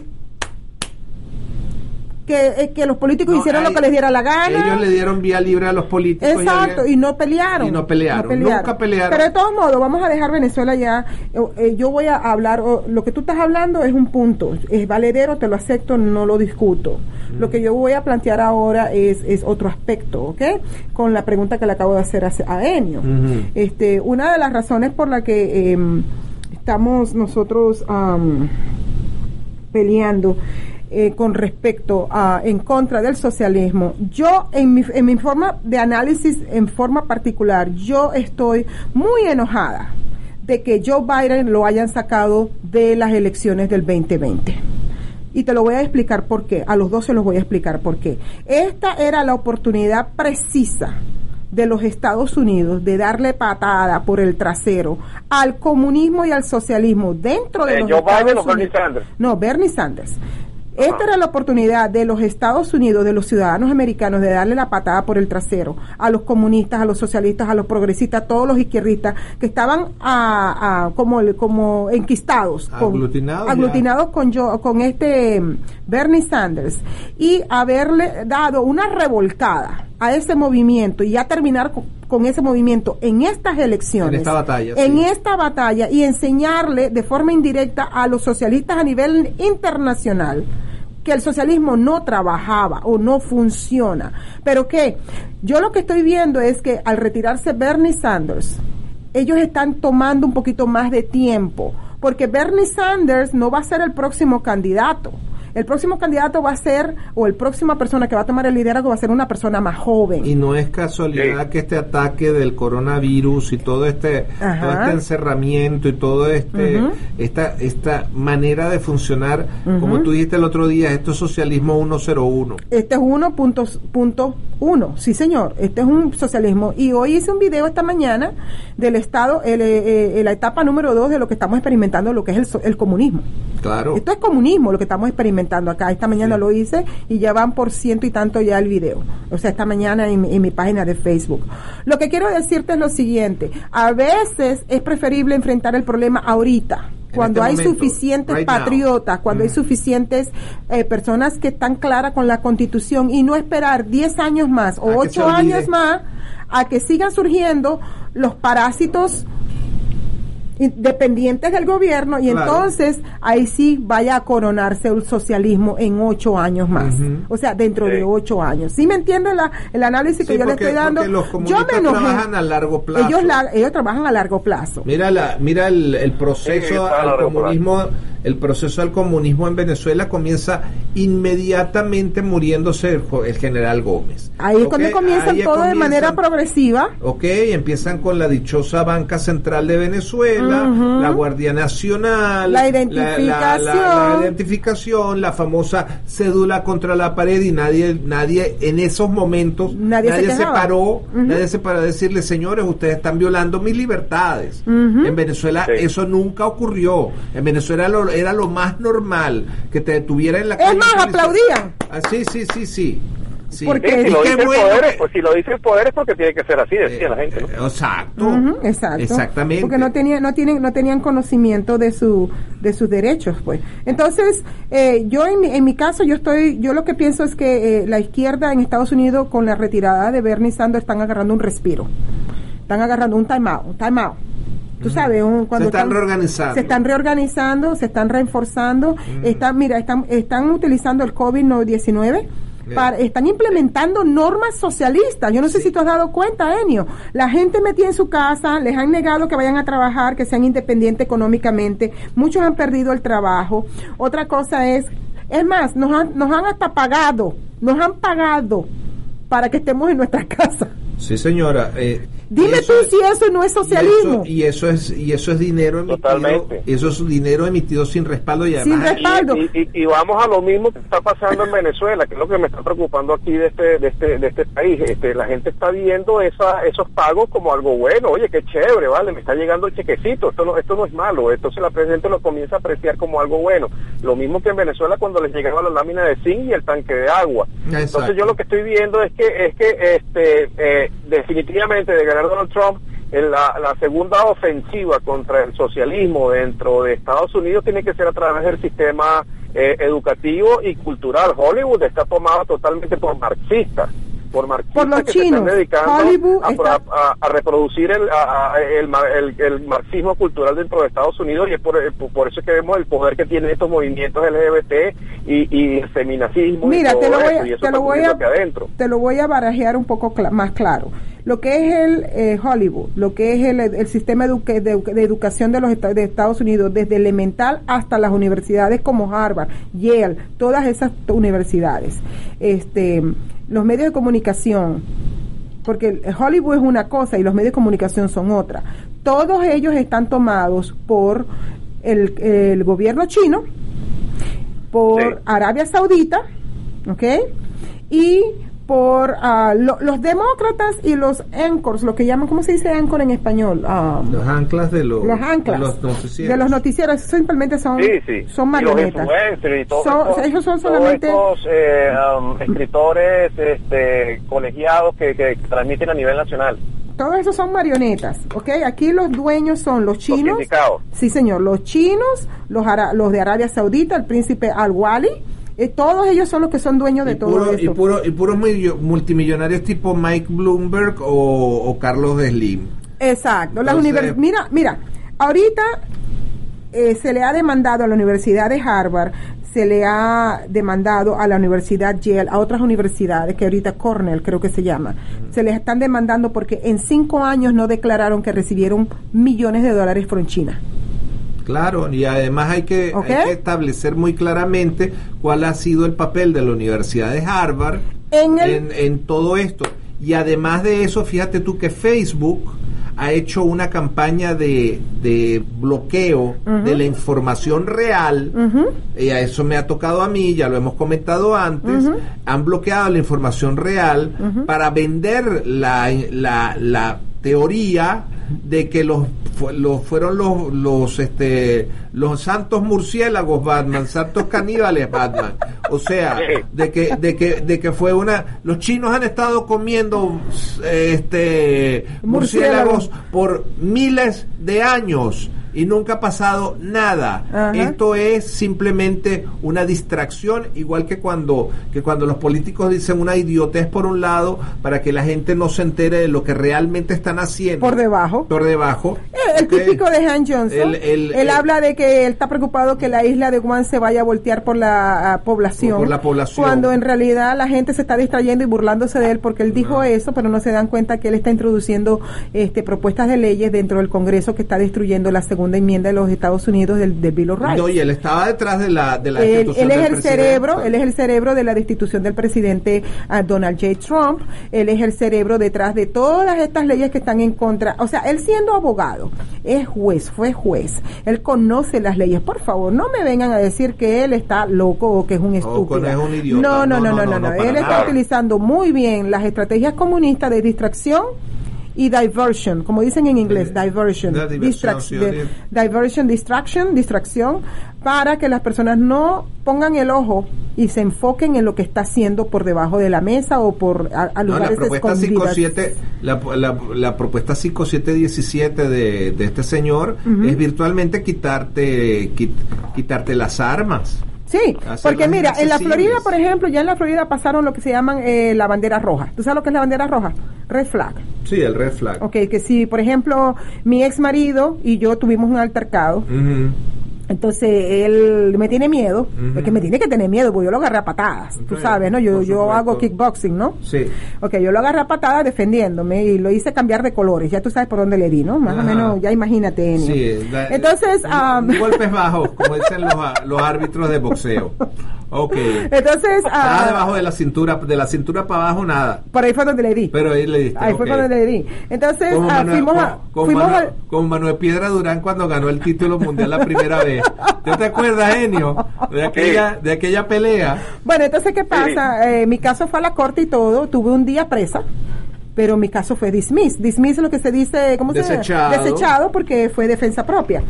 que, que los políticos No, hicieron lo que les diera la gana. Ellos le dieron vía libre a los políticos. Exacto, y no pelearon. Y no pelearon, nunca pelearon. Pero de todos modos, vamos a dejar Venezuela ya. Eh, eh, yo voy a hablar, o- lo que tú estás hablando es un punto. Es valedero, te lo acepto, no lo discuto. Lo que yo voy a plantear ahora es, es otro aspecto, ¿ok? Con la pregunta que le acabo de hacer a, a Enio. Este, una de las razones por la que em, estamos nosotros peleando eh, con respecto a en contra del socialismo, yo en mi, en mi forma de análisis en forma particular, yo estoy muy enojada de que Joe Biden lo hayan sacado de las elecciones del 2020. Y te lo voy a explicar por qué. A los dos se los voy a explicar por qué. Esta era la oportunidad precisa de los Estados Unidos de darle patada por el trasero al comunismo y al socialismo dentro de Eh, los Joe Estados Biden o Unidos. Bernie Sanders. No, Bernie Sanders. Esta era la oportunidad de los Estados Unidos, de los ciudadanos americanos, de darle la patada por el trasero a los comunistas, a los socialistas, a los progresistas, a todos los izquierdistas que estaban a, a- como, como enquistados, aglutinados con, yo, con este mm, Bernie Sanders. Y haberle dado una revolcada a ese movimiento y ya terminar con, con ese movimiento en estas elecciones. En esta batalla, En sí. esta batalla y enseñarle de forma indirecta a los socialistas a nivel internacional que el socialismo no trabajaba o no funciona. Pero que yo lo que estoy viendo es que al retirarse Bernie Sanders, ellos están tomando un poquito más de tiempo, porque Bernie Sanders no va a ser el próximo candidato. El próximo candidato va a ser, o el próxima persona que va a tomar el liderazgo va a ser una persona más joven. Y no es casualidad que este ataque del coronavirus y todo este, Ajá. todo este encerramiento y todo este, esta, esta manera de funcionar, como tú dijiste el otro día, esto es socialismo 101. Este es 1.1, sí señor, este es un socialismo. Y hoy hice un video esta mañana del Estado, el, eh, eh, la etapa número 2 de lo que estamos experimentando, lo que es el, so- el comunismo. Claro. Esto es comunismo lo que estamos experimentando acá. Esta mañana lo hice y ya van por ciento y tanto ya el video. O sea, esta mañana en, mi- en mi página de Facebook. Lo que quiero decirte es lo siguiente. A veces es preferible enfrentar el problema ahorita. Cuando este hay momento, suficientes right now. patriotas, cuando hay suficientes eh, personas que están claras con la constitución y no esperar 10 años más o A que 8 se olvide. años más a que sigan surgiendo los parásitos dependientes del gobierno y Claro. entonces ahí sí vaya a coronarse el socialismo en ocho años más. O sea, dentro de ocho años. ¿Sí me entiende la, el análisis que Sí, yo le estoy dando? porque los yo comunistas me enojé. trabajan a largo plazo. Ellos, la- ellos trabajan a largo plazo. Mira la, mira el, el proceso al comunismo, el proceso al comunismo en Venezuela comienza inmediatamente muriéndose el, general Gómez. Ahí es cuando comienzan Ahí todo de manera progresiva. Ok, empiezan con la dichosa Banca Central de Venezuela, La Guardia Nacional, La la- identificación. la- la identificación, la famosa cédula contra la pared y nadie, nadie en esos momentos, Nadie nadie, se paró, nadie se paró a decirle, señores, ustedes están violando mis libertades. En Venezuela Sí. eso nunca ocurrió. En Venezuela lo- era lo más normal que te detuviera en la Es calle. más, un policía. aplaudían. Ah, sí, sí, sí, sí. Sí. Porque- Sí, si lo dice el bueno poder, que- pues si lo dice el poder es porque tiene que ser así, decía la gente, ¿no? Eh, Exacto. Exacto. Exactamente. Porque no tenían, no tienen, no tenían conocimiento de su, de sus derechos, pues. Entonces, eh, yo en mi, en mi caso, yo estoy, yo lo que pienso es que eh, la izquierda en Estados Unidos con la retirada de Bernie Sanders están agarrando un respiro, están agarrando un time out, un time out. Tú sabes, un- cuando están reorganizando. Se están reorganizando, se están reforzando. Están, mira, están, están utilizando el COVID-19 Yeah. Para, están implementando normas socialistas. Yo no sé si tú has dado cuenta, Enio. La gente metida en su casa, les han negado que vayan a trabajar, que sean independientes económicamente. Muchos han perdido el trabajo. Otra cosa es, es más, nos han, nos han hasta pagado, nos han pagado para que estemos en nuestra [LAUGHS] casa. Sí, señora. eh, Dime eso tú es- si eso no es y socialismo. eso- Y eso, es y eso es dinero emitido. Totalmente. Eso es dinero emitido sin respaldo y Sin además respaldo. Y, y- y vamos a lo mismo que está pasando en Venezuela, que es lo que me está preocupando aquí de este de este de este país. Este, la gente está viendo esa, esos pagos como algo bueno. Oye, qué chévere, vale, me está llegando el chequecito. Esto no esto no es malo. Entonces la gente lo comienza a apreciar como algo bueno. Lo mismo que en Venezuela cuando les llegaba la lámina de zinc y el tanque de agua. Exacto. Entonces yo lo que estoy viendo es que es que este eh, definitivamente de Donald Trump la segunda ofensiva contra el socialismo dentro de Estados Unidos tiene que ser a través del sistema eh, educativo y cultural. Hollywood está tomado totalmente por marxistas, por marxistas Por los que se chinos. están dedicando Hollywood a, está- a- a reproducir el, a- el, el- el marxismo cultural dentro de Estados Unidos y es por, eh, por- eso es que vemos el poder que tienen estos movimientos LGBT y, y el feminacismo Mira, y todo te lo voy eso, y eso te lo voy a, aquí adentro. te lo voy a barajear un poco más claro. Lo que es el eh, Hollywood, lo que es el, el sistema educa- de, de educación de los de Estados Unidos, desde elemental hasta las universidades como Harvard, Yale, todas esas universidades, este, los medios de comunicación, porque Hollywood es una cosa y los medios de comunicación son otra. Todos ellos están tomados por el, el gobierno chino, por Sí. Arabia Saudita, ¿ok? Y por ah, lo- los demócratas y los anchors, lo que llaman, ¿cómo se dice anchor en español? Ah, Los anclas de los, los anclas de los noticieros. de los noticieros simplemente son, Sí, sí. son Y marionetas. los influencers y todos Son- estos, ellos son solamente estos, eh, um, escritores este, colegiados que, que transmiten a nivel nacional. todos esos son marionetas, ¿ok? Aquí los dueños son los chinos. Sí, señor, los chinos, los, ara- los de Arabia Saudita, el príncipe Al-Wali, eh, todos ellos son los que son dueños de y, todo puro, y, esto. puro, y puros millo- multimillonarios tipo Mike Bloomberg o, o Carlos Slim. Exacto. Las Entonces- univers- mira, mira, ahorita eh, se le ha demandado a la Universidad de Harvard, se le ha demandado a la Universidad Yale, a otras universidades, que ahorita Cornell creo que se llama, se les están demandando porque en cinco años no declararon que recibieron millones de dólares from China. Claro, y además hay que, hay que establecer muy claramente cuál ha sido el papel de la Universidad de Harvard En el- en, en todo esto. Y además de eso, fíjate tú que Facebook ha hecho una campaña de, de bloqueo de la información real. Y a eso me ha tocado a mí, ya lo hemos comentado antes. Han bloqueado la información real para vender la, la, la teoría de que los, fu- los fueron los los este los santos murciélagos Batman, santos caníbales Batman. O sea, de que de que de que fue una los chinos han estado comiendo este Murciélagos. murciélagos por miles de años y nunca ha pasado nada. Ajá. Esto es simplemente una distracción, igual que cuando, que cuando los políticos dicen una idiotez por un lado, para que la gente no se entere de lo que realmente están haciendo. Por debajo. Por debajo. El típico de Han Johnson. El- el- él habla de que él está preocupado que la isla de Guam se vaya a voltear por la ah, población. Por la población. Cuando en realidad la gente se está distrayendo y burlándose de él porque él dijo eso, pero no se dan cuenta que él está introduciendo este, propuestas de leyes dentro del Congreso que está destruyendo la segunda enmienda de los Estados Unidos del, del Bill of Rights. No, y él estaba detrás de la, de la Él, él es el presidente. cerebro, él es el cerebro de la destitución del presidente ah, Donald J. Trump, él es el cerebro detrás de todas estas leyes que están en contra, o sea, él siendo abogado, es juez, fue juez, él conoce las leyes, por favor, no me vengan a decir que él está loco o que es un estúpido. es un idiota. No, no, no, no, no, él está nada. utilizando muy bien las estrategias comunistas de distracción y diversion, como dicen en inglés, diversion, de diversión, distrac- sí, de- sí. diversion, distraction, distracción, para que las personas no pongan el ojo y se enfoquen en lo que está haciendo por debajo de la mesa o por a, a No, la lugares propuesta escondidas. 57, la, la, la propuesta 5717 de, de este señor es virtualmente quitarte quit- quitarte las armas. Sí, porque mira, en la. Florida, por ejemplo, ya en la Florida pasaron lo que se llaman eh, la bandera roja. ¿Tú sabes lo que es la bandera roja? Red flag. Sí, el red flag. Ok, que si, por ejemplo, mi ex marido y yo tuvimos un altercado. Entonces él me tiene miedo, Ujú. es que me tiene que tener miedo, porque yo lo agarré a patadas, tú Sí, sabes, ¿no? Yo, yo hago kickboxing, ¿no? Sí. Ok, yo lo agarré a patadas defendiéndome y lo hice cambiar de colores, ya tú sabes por dónde le di, ¿no? Más o menos, ya imagínate. Sí, Entonces, un- ah, [LAUGHS] golpes bajos, como dicen los, a- los árbitros de boxeo. Ok. entonces, Nada ah, debajo de la cintura, de la cintura para abajo nada. por ahí fue donde le di. Pero ahí le diste. Ahí fue cuando le di. Entonces, ah, Manuel, fuimos, a, con- con fuimos Manuel- al- con Manuel Piedra Durán cuando ganó el título mundial la primera vez. [LAUGHS] [LAUGHS] ¿Tú te acuerdas, Genio? De aquella, de aquella pelea. Bueno, entonces, ¿qué pasa? Eh, mi caso fue a la corte y todo. Tuve un día presa, pero mi caso fue dismiss. Dismiss es lo que se dice, ¿cómo Desechado. se dice? Desechado porque fue defensa propia.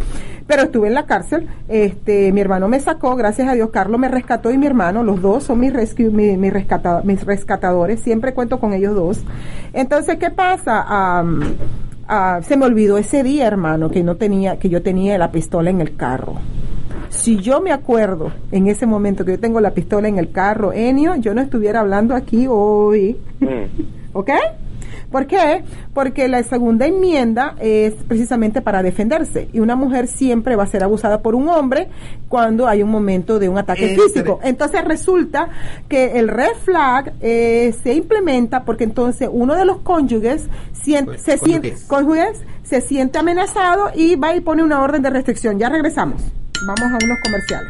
Pero estuve en la cárcel. Este, mi hermano me sacó, gracias a Dios, Carlos me rescató y mi hermano, los dos son mis, rescue, mi- mi rescata- mis rescatadores. Siempre cuento con ellos dos. Entonces, ¿qué pasa? Ah, se me olvidó ese día, hermano, que no tenía, que yo tenía la pistola en el carro. Si yo me acuerdo en ese momento que yo tengo la pistola en el carro, Enio, yo no estuviera hablando aquí hoy. Mm. [LAUGHS] ¿Ok? ¿Por qué? Porque la segunda enmienda es precisamente para defenderse y una mujer siempre va a ser abusada por un hombre cuando hay un momento de un ataque Entre- físico. Entonces resulta que el red flag eh, se implementa porque entonces uno de los cónyuges sien- Pues, se siente cónyuges se siente amenazado y va y pone una orden de restricción. Ya regresamos. Vamos a unos comerciales.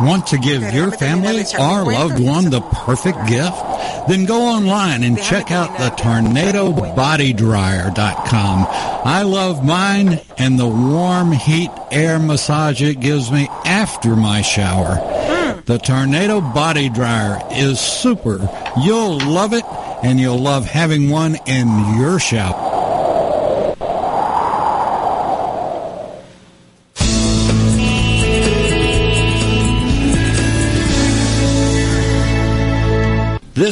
Want to give your family or loved one the perfect gift? Then go online and check out the tornadobodydryer.com. I love mine and the warm heat air massage it gives me after my shower. The Tornado Body Dryer is super. You'll love it and you'll love having one in your shower.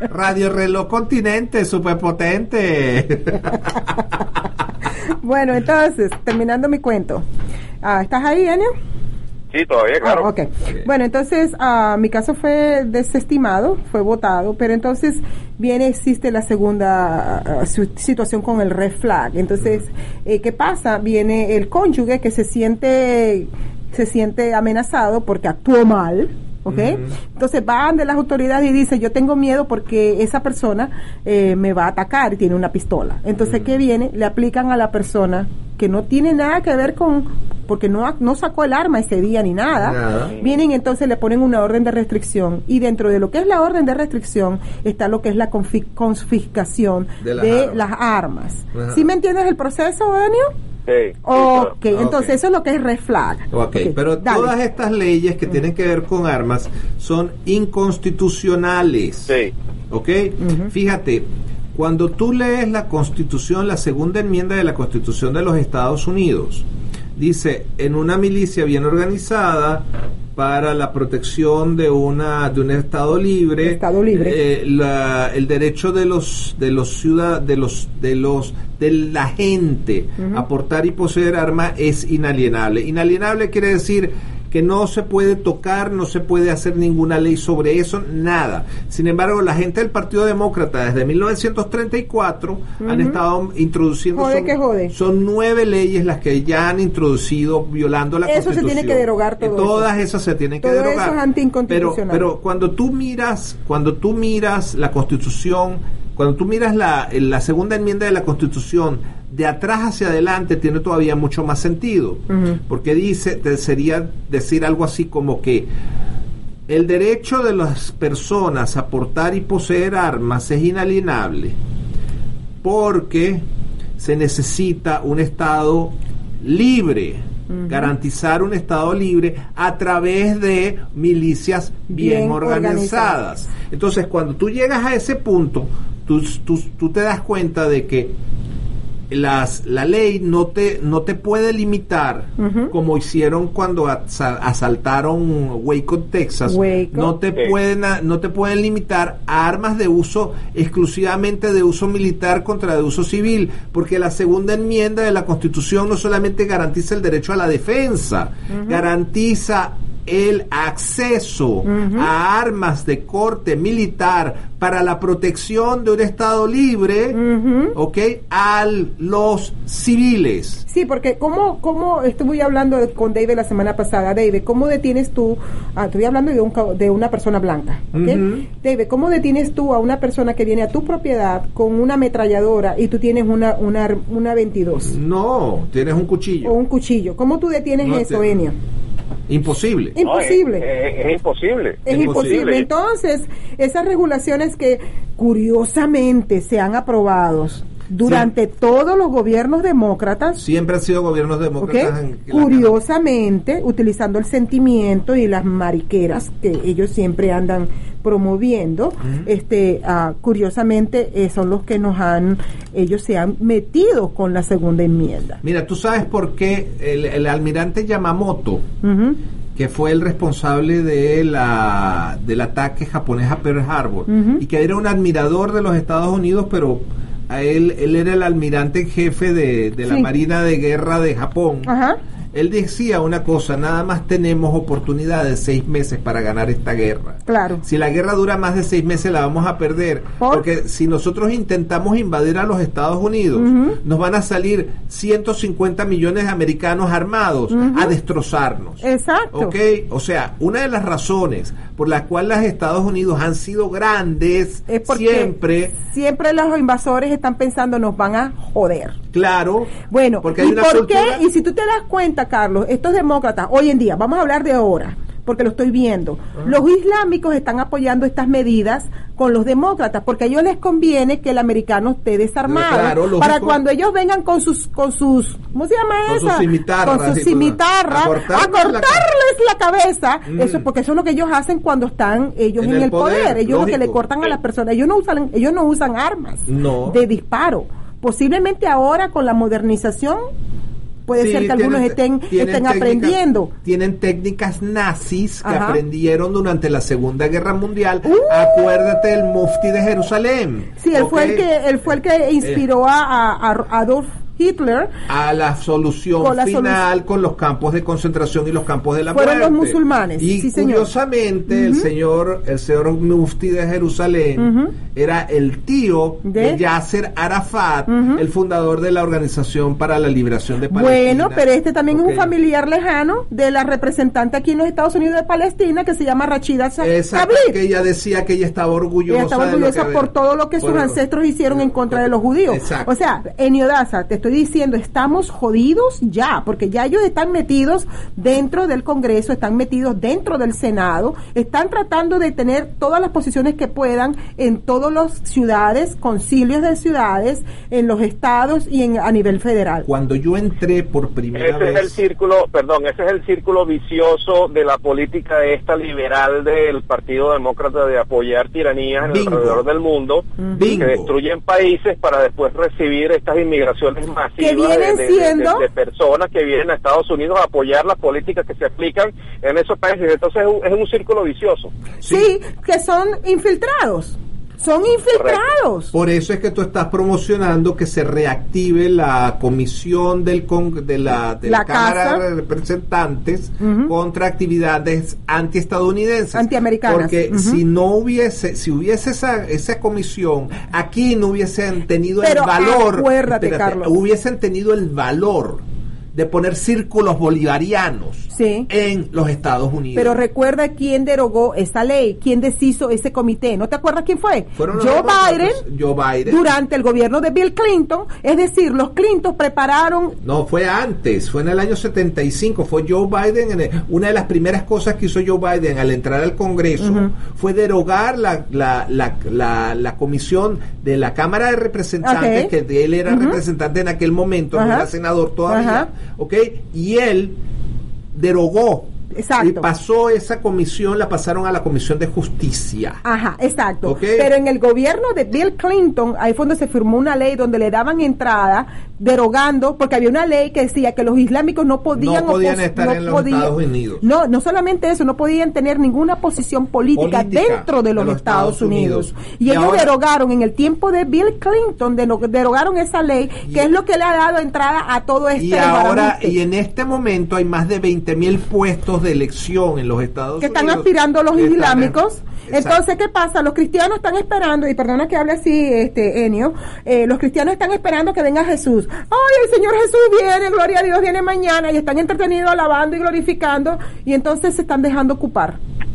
Radio Reloj Continente, superpotente. Bueno, entonces, terminando mi cuento. Ah, ¿Estás ahí, Enio? Sí, todavía, claro. Ah, ok. Bueno, entonces ah, mi caso fue desestimado, fue votado, pero entonces viene, existe la segunda ah, situación con el red flag. Entonces, eh, ¿qué pasa? Viene el cónyuge que se siente, se siente amenazado porque actuó mal. ¿Ok? Entonces van de las autoridades y dice yo tengo miedo porque esa persona eh, me va a atacar y tiene una pistola. Entonces, ¿qué viene? Le aplican a la persona que no tiene nada que ver con, porque no, no sacó el arma ese día ni nada. Nada. Vienen entonces le ponen una orden de restricción y dentro de lo que es la orden de restricción está lo que es la confi- confiscación De de, las las armas. armas. Ajá. ¿Sí me entiendes el proceso, Daniel? Sí, sí, Ok, claro. entonces Ok. eso es lo que es red flag. Ok, pero dale. todas estas leyes que tienen que ver con armas son inconstitucionales. Sí. ¿Ok? Fíjate, cuando tú lees la Constitución, la segunda enmienda de la Constitución de los Estados Unidos, dice, en una milicia bien organizada para la protección de una de un estado libre, Estado libre. eh, la- el derecho de los de los ciudad de los de los de la gente a portar y poseer arma es inalienable. Inalienable quiere decir que no se puede tocar, no se puede hacer ninguna ley sobre eso, nada. Sin embargo, la gente del Partido Demócrata desde 1934 han estado introduciendo Jode son, que jode. son nueve leyes las que ya han introducido violando la Eso se Constitución. tiene que derogar todo todas eso. esas se tienen que Todo eso derogar. es antiinconstitucional. Pero, pero cuando tú miras, cuando tú miras la Constitución, cuando tú miras la, la segunda enmienda de la Constitución, de atrás hacia adelante tiene todavía mucho más sentido, porque dice, te sería decir algo así como que el derecho de las personas a portar y poseer armas es inalienable, porque se necesita un Estado libre, garantizar un Estado libre a través de milicias bien, Bien organizadas. organizadas. Entonces, cuando tú llegas a ese punto, tú, tú- tú te das cuenta de que las, la ley no te, no te puede limitar como hicieron cuando asa- asaltaron Waco, Texas. Waco. No te pueden no te pueden limitar a armas de uso exclusivamente de uso militar contra de uso civil, porque la segunda enmienda de la Constitución no solamente garantiza el derecho a la defensa, garantiza el acceso a armas de corte militar para la protección de un Estado libre, ¿ok? A los civiles. Sí, porque como, como estuve hablando con David la semana pasada, David, ¿cómo detienes tú? Ah, estoy hablando de, un, de una persona blanca, ¿ok? David, ¿cómo detienes tú a una persona que viene a tu propiedad con una ametralladora y tú tienes una, una, una 22 No, tienes un cuchillo. o un cuchillo? ¿Cómo tú detienes No eso, te- Imposible. No, es- Imposible. es- es imposible. Es imposible. Entonces, esas regulaciones que curiosamente se han aprobado durante todos los gobiernos demócratas, Siempre han sido gobiernos demócratas. en- que la- Curiosamente, utilizando el sentimiento y las mariqueras que ellos siempre andan promoviendo, este, ah, curiosamente eh, son los que nos han, ellos se han metido con la segunda enmienda. Mira, tú sabes por qué el, el almirante Yamamoto, que fue el responsable de la, del ataque japonés a Pearl Harbor, y que era un admirador de los Estados Unidos, pero a él, él era el almirante en jefe de, de la Sí. Marina de Guerra de Japón. Ajá. Él decía una cosa, nada más tenemos oportunidad de seis meses para ganar esta guerra. Claro. Si la guerra dura más de seis meses la vamos a perder. ¿Por? Porque si nosotros intentamos invadir a los Estados Unidos, nos van a salir 150 millones de americanos armados a destrozarnos. Exacto. ¿Ok? O sea, una de las razones por las cuales los Estados Unidos han sido grandes Es porque siempre, siempre los invasores están pensando nos van a joder. claro. Bueno, porque hay ¿y una por qué? Y si tú te das cuenta, Carlos, estos demócratas, hoy en día, vamos a hablar de ahora, porque lo estoy viendo, los islámicos están apoyando estas medidas con los demócratas, porque a ellos les conviene que el americano esté desarmado, Claro, para cuando ellos vengan con sus, con sus, ¿cómo se llama Con esa? sus cimitarras, Con sus cimitarras, a a cortarles la la, cabeza, Mm. eso, porque eso es lo que ellos hacen cuando están ellos en, el poder, ellos lo que le cortan a las personas, ellos no usan, ellos no usan armas No. de disparo. Posiblemente ahora con la modernización puede Sí, ser que algunos tienen- estén, tienen estén técnicas- aprendiendo. Tienen técnicas nazis que Ajá. aprendieron durante la Segunda Guerra Mundial. Uh. Acuérdate del mufti de Jerusalén. Sí, él fue el que él fue el que inspiró a, a- a Adolf Hitler. a la solución Con la final con los campos de concentración y los campos de la Fueron muerte. los musulmanes, Y sí, señor. curiosamente el Ujú. señor el señor mufti de Jerusalén Ujú. era el tío de, De- Yasser Arafat, Ujú. el fundador de la Organización para la Liberación de Palestina. Bueno, pero este también es Ok. un familiar lejano de la representante aquí en los Estados Unidos de Palestina que se llama Rachida Exacto, que ella decía que ella estaba orgullosa. Ella estaba orgullosa por todo lo que sus ancestros hicieron en contra de los judíos. Exacto. O sea, Enio Daza, te estoy diciendo, estamos jodidos ya, porque ya ellos están metidos dentro del Congreso, están metidos dentro del Senado, están tratando de tener todas las posiciones que puedan en todas las ciudades, concilios de ciudades, en los estados y en, a nivel federal. Cuando yo entré por primera Ese vez es el círculo, perdón, ese es el círculo vicioso de la política esta liberal del Partido Demócrata de apoyar tiranías en Bingo. alrededor del mundo Bingo. que destruyen países para después recibir estas inmigraciones de, de- de- siendo- de personas que vienen a Estados Unidos a apoyar las políticas que se aplican en esos países. Entonces es un, es un círculo vicioso. Sí, que son infiltrados. Son infiltrados. Por eso es que tú estás promocionando que se reactive la comisión del con- de la, de la La Cámara Casa. de Representantes contra actividades antiestadounidenses. Antiamericanas. Porque si no hubiese, si hubiese esa, esa comisión, aquí no hubiesen tenido Pero el valor. acuérdate, Carlos. Hubiesen tenido el valor de poner círculos bolivarianos Sí. en los Estados Unidos. Pero recuerda quién derogó esa ley, quién deshizo ese comité. ¿No te acuerdas quién fue? Fueron Joe. Biden. Joe Biden. Durante el gobierno de Bill Clinton. Es decir, los Clinton prepararon. No, fue antes, fue en el año 75, fue Joe Biden, en el- una de las primeras cosas que hizo Joe Biden al entrar al Congreso fue derogar la, la, la, la, la comisión de la Cámara de Representantes, que de él era representante en aquel momento, no era senador todavía. ¿Ok? Y él derogó Exacto. y pasó esa comisión, la pasaron a la Comisión de Justicia. Ajá, exacto. Ok. Pero en el gobierno de Bill Clinton, ahí fue donde se firmó una ley donde le daban entrada derogando, porque había una ley que decía que los islámicos no podían, No podían estar no en los podían- Estados Unidos. No, no solamente eso, no podían tener ninguna posición política, Política dentro de los, de los Estados, Estados Unidos. Unidos. Y, Y ellos ahora- derogaron en el tiempo de Bill Clinton, deno- derogaron esa ley, que es lo que le ha dado entrada a todo este Y ahora, y en este momento hay más de 20 mil puestos de elección en los Estados que están Unidos. aspirando los islámicos. Exacto. Entonces, ¿qué pasa? Los cristianos están esperando, y perdona que hable así, este Enio, eh, los cristianos están esperando que venga Jesús. ¡Ay, el Señor Jesús viene! Gloria a Dios, viene mañana, y están entretenidos alabando y glorificando, y entonces se están dejando ocupar.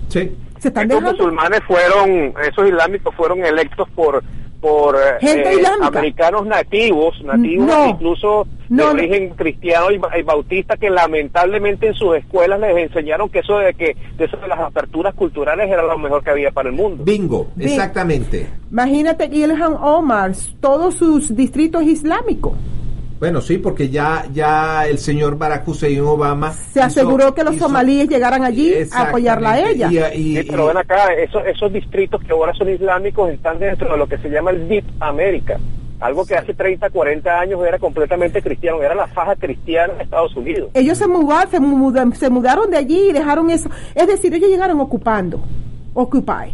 Sí. Se están Estos dejando. musulmanes fueron, esos islámicos fueron electos por por eh, Gente eh, islámica. americanos nativos, nativos No. incluso No, de origen cristiano y, y bautista que lamentablemente en sus escuelas les enseñaron que eso de que de eso de las aperturas culturales era lo mejor que había para el mundo. Bingo, Bi- exactamente. Imagínate Ilhan Omar, todos sus distritos islámicos. Bueno, sí, porque ya, ya el señor Barack Hussein Obama Se aseguró que los somalíes llegaran allí a apoyarla a ella. Y- y- Sí, pero ven acá, esos, esos distritos que ahora son islámicos están dentro de lo que se llama el Deep America, algo que hace 30, 40 años era completamente cristiano, era la faja cristiana de Estados Unidos. ellos se mudaron, se, mudan- se mudaron de allí y dejaron eso. Es decir, ellos llegaron ocupando. Occupy.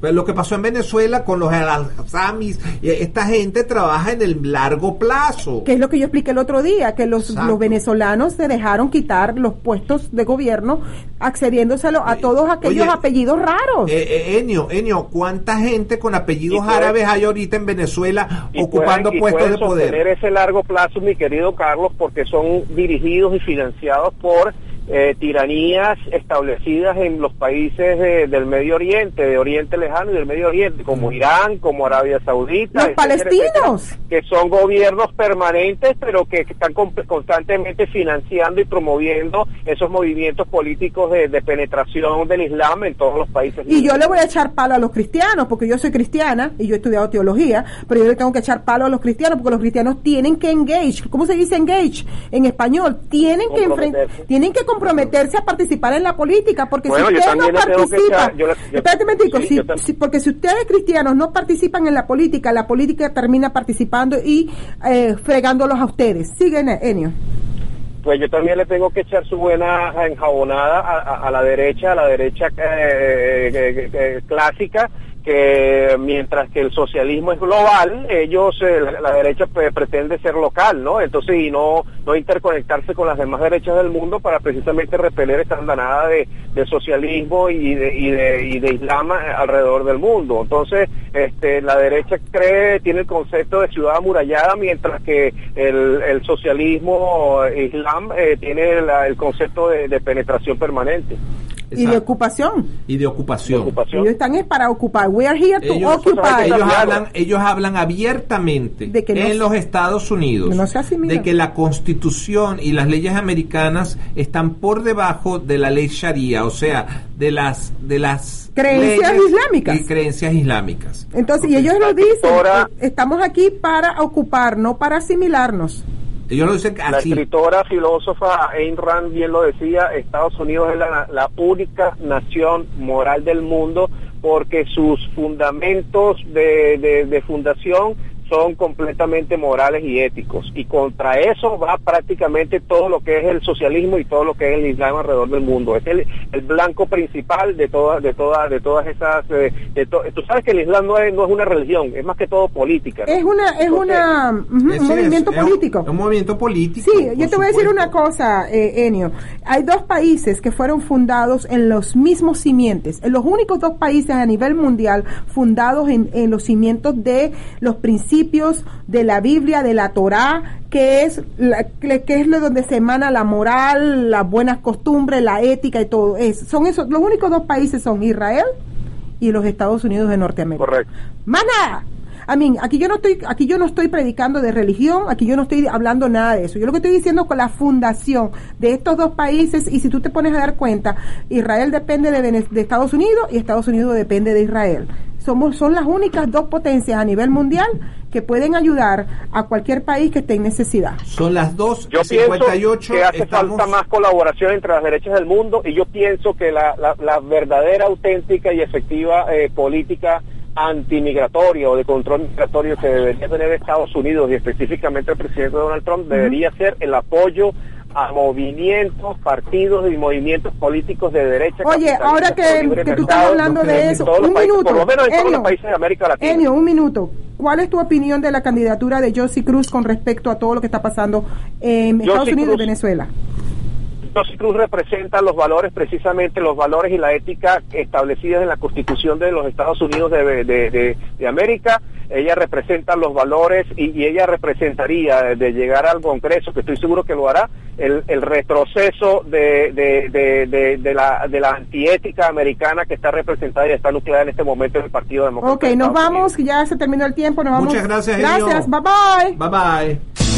Pues lo que pasó en Venezuela con los al-Asamis, esta gente trabaja en el largo plazo. Que es lo que yo expliqué el otro día, que los, los venezolanos se dejaron quitar los puestos de gobierno accediéndoselo a todos aquellos oye, apellidos raros. Eh, eh, Enio, Enio, ¿cuánta gente con apellidos puede- árabes hay ahorita en Venezuela Y ocupando pueden- y puestos de poder? ese largo plazo, mi querido Carlos, porque son dirigidos y financiados por eh, tiranías establecidas en los países de- del Medio Oriente, de Oriente Lejano y del Medio Oriente, como Irán, como Arabia Saudita. Los etcétera, palestinos. etcétera, que son gobiernos permanentes, pero que están con- constantemente financiando y promoviendo esos movimientos políticos de, de penetración del Islam en todos los países. Y yo le voy a echar palo a los cristianos, porque yo soy cristiana y yo he estudiado teología, pero yo le tengo que echar palo a los cristianos, porque los cristianos tienen que engage. ¿Cómo se dice engage en español? Tienen que, enfren- Comprometerse. tienen que comprometerse a participar en la política, porque Bueno, si yo usted no también le tengo que participa, echar- yo le- yo- espérate sí, si- si- porque si ustedes cristianos no participan en la política, la política termina participando y eh, fregándolos a ustedes. Sigue, Enio. Pues yo también le tengo que echar su buena enjabonada a, a- a la derecha, a la derecha eh, eh, eh, clásica, que mientras que el socialismo es global, ellos, eh, la, derecha pre- pretende ser local, ¿no? Entonces, y no, no interconectarse con las demás derechas del mundo para precisamente repeler esta andanada de, de socialismo y de, y de, y de islam alrededor del mundo. Entonces, este, la derecha cree, tiene el concepto de ciudad amurallada, mientras que el, el socialismo eh, islam eh, tiene la- el concepto de penetración permanente. Y de ocupación. Y de ocupación. Ocupación. Ellos están es para ocupar. We are here to Ellos, occupy. ellos hablan, ellos hablan abiertamente De que no en los Estados Unidos no de que la constitución y las leyes americanas están por debajo de la ley sharia, o sea, de las de las Creencias islámicas. y creencias islámicas. Entonces, y ellos lo dicen, eh, estamos aquí para ocupar, no para asimilarnos. Ellos lo dicen La escritora, filósofa Ayn Rand bien lo decía, Estados Unidos es la, la única nación moral del mundo porque sus fundamentos de, de- de fundación son completamente morales y éticos. Y contra eso va prácticamente todo lo que es el socialismo y todo lo que es el Islam alrededor del mundo. Es el, el blanco principal de todas, de todas, de todas esas. eh, de to- Tú sabes que el Islam no es, no es una religión, es más que todo política. ¿no? Es una, es Entonces, una, Es- un movimiento es- político. es un movimiento político. Sí, yo te voy a decir una cosa, eh, Enio. Hay dos países que fueron fundados en los mismos cimientos, en los únicos dos países a nivel mundial fundados en, en los cimientos de los principios de la Biblia, de la Torá, que es la, que que es lo donde se emana la moral, las buenas costumbres, la ética y todo. Es, son esos, los únicos dos países son Israel y los Estados Unidos de Norteamérica. Correcto. Más nada. A mí, aquí yo no estoy, aquí yo no estoy predicando de religión, aquí yo no estoy hablando nada de eso. Yo lo que estoy diciendo con la fundación de estos dos países, y si tú te pones a dar cuenta, Israel depende de, Estados Unidos y Estados Unidos depende de Israel. Somos, son las únicas dos potencias a nivel mundial que pueden ayudar a cualquier país que esté en necesidad. Son las Yo 2.58. pienso que hace estamos- falta más colaboración entre las derechas del mundo y yo pienso que la, la, la verdadera, auténtica y efectiva eh, política antimigratoria o de control migratorio que debería tener Estados Unidos y específicamente el presidente Donald Trump debería ser el apoyo a movimientos, partidos y movimientos políticos de derecha. Oye, ahora que, que tú estás hablando de eso, un países, minuto. por lo menos en todos los países de América Latina. Enio, un minuto. ¿Cuál es tu opinión de la candidatura de Josie Cruz con respecto a todo lo que está pasando en Josie Estados Unidos y. Venezuela? José Cruz representa los valores, precisamente los valores y la ética establecidas en la Constitución de los Estados Unidos de, de- de- de América. Ella representa los valores y, y ella representaría de, llegar al Congreso, que estoy seguro que lo hará, el, el retroceso de, de- de- de- de la, de la antiética americana que está representada y está nucleada en este momento en el Partido Demócrata. Ok, de nos vamos, que ya se terminó el tiempo, nos vamos. Muchas gracias. Gracias, bye bye. Bye bye.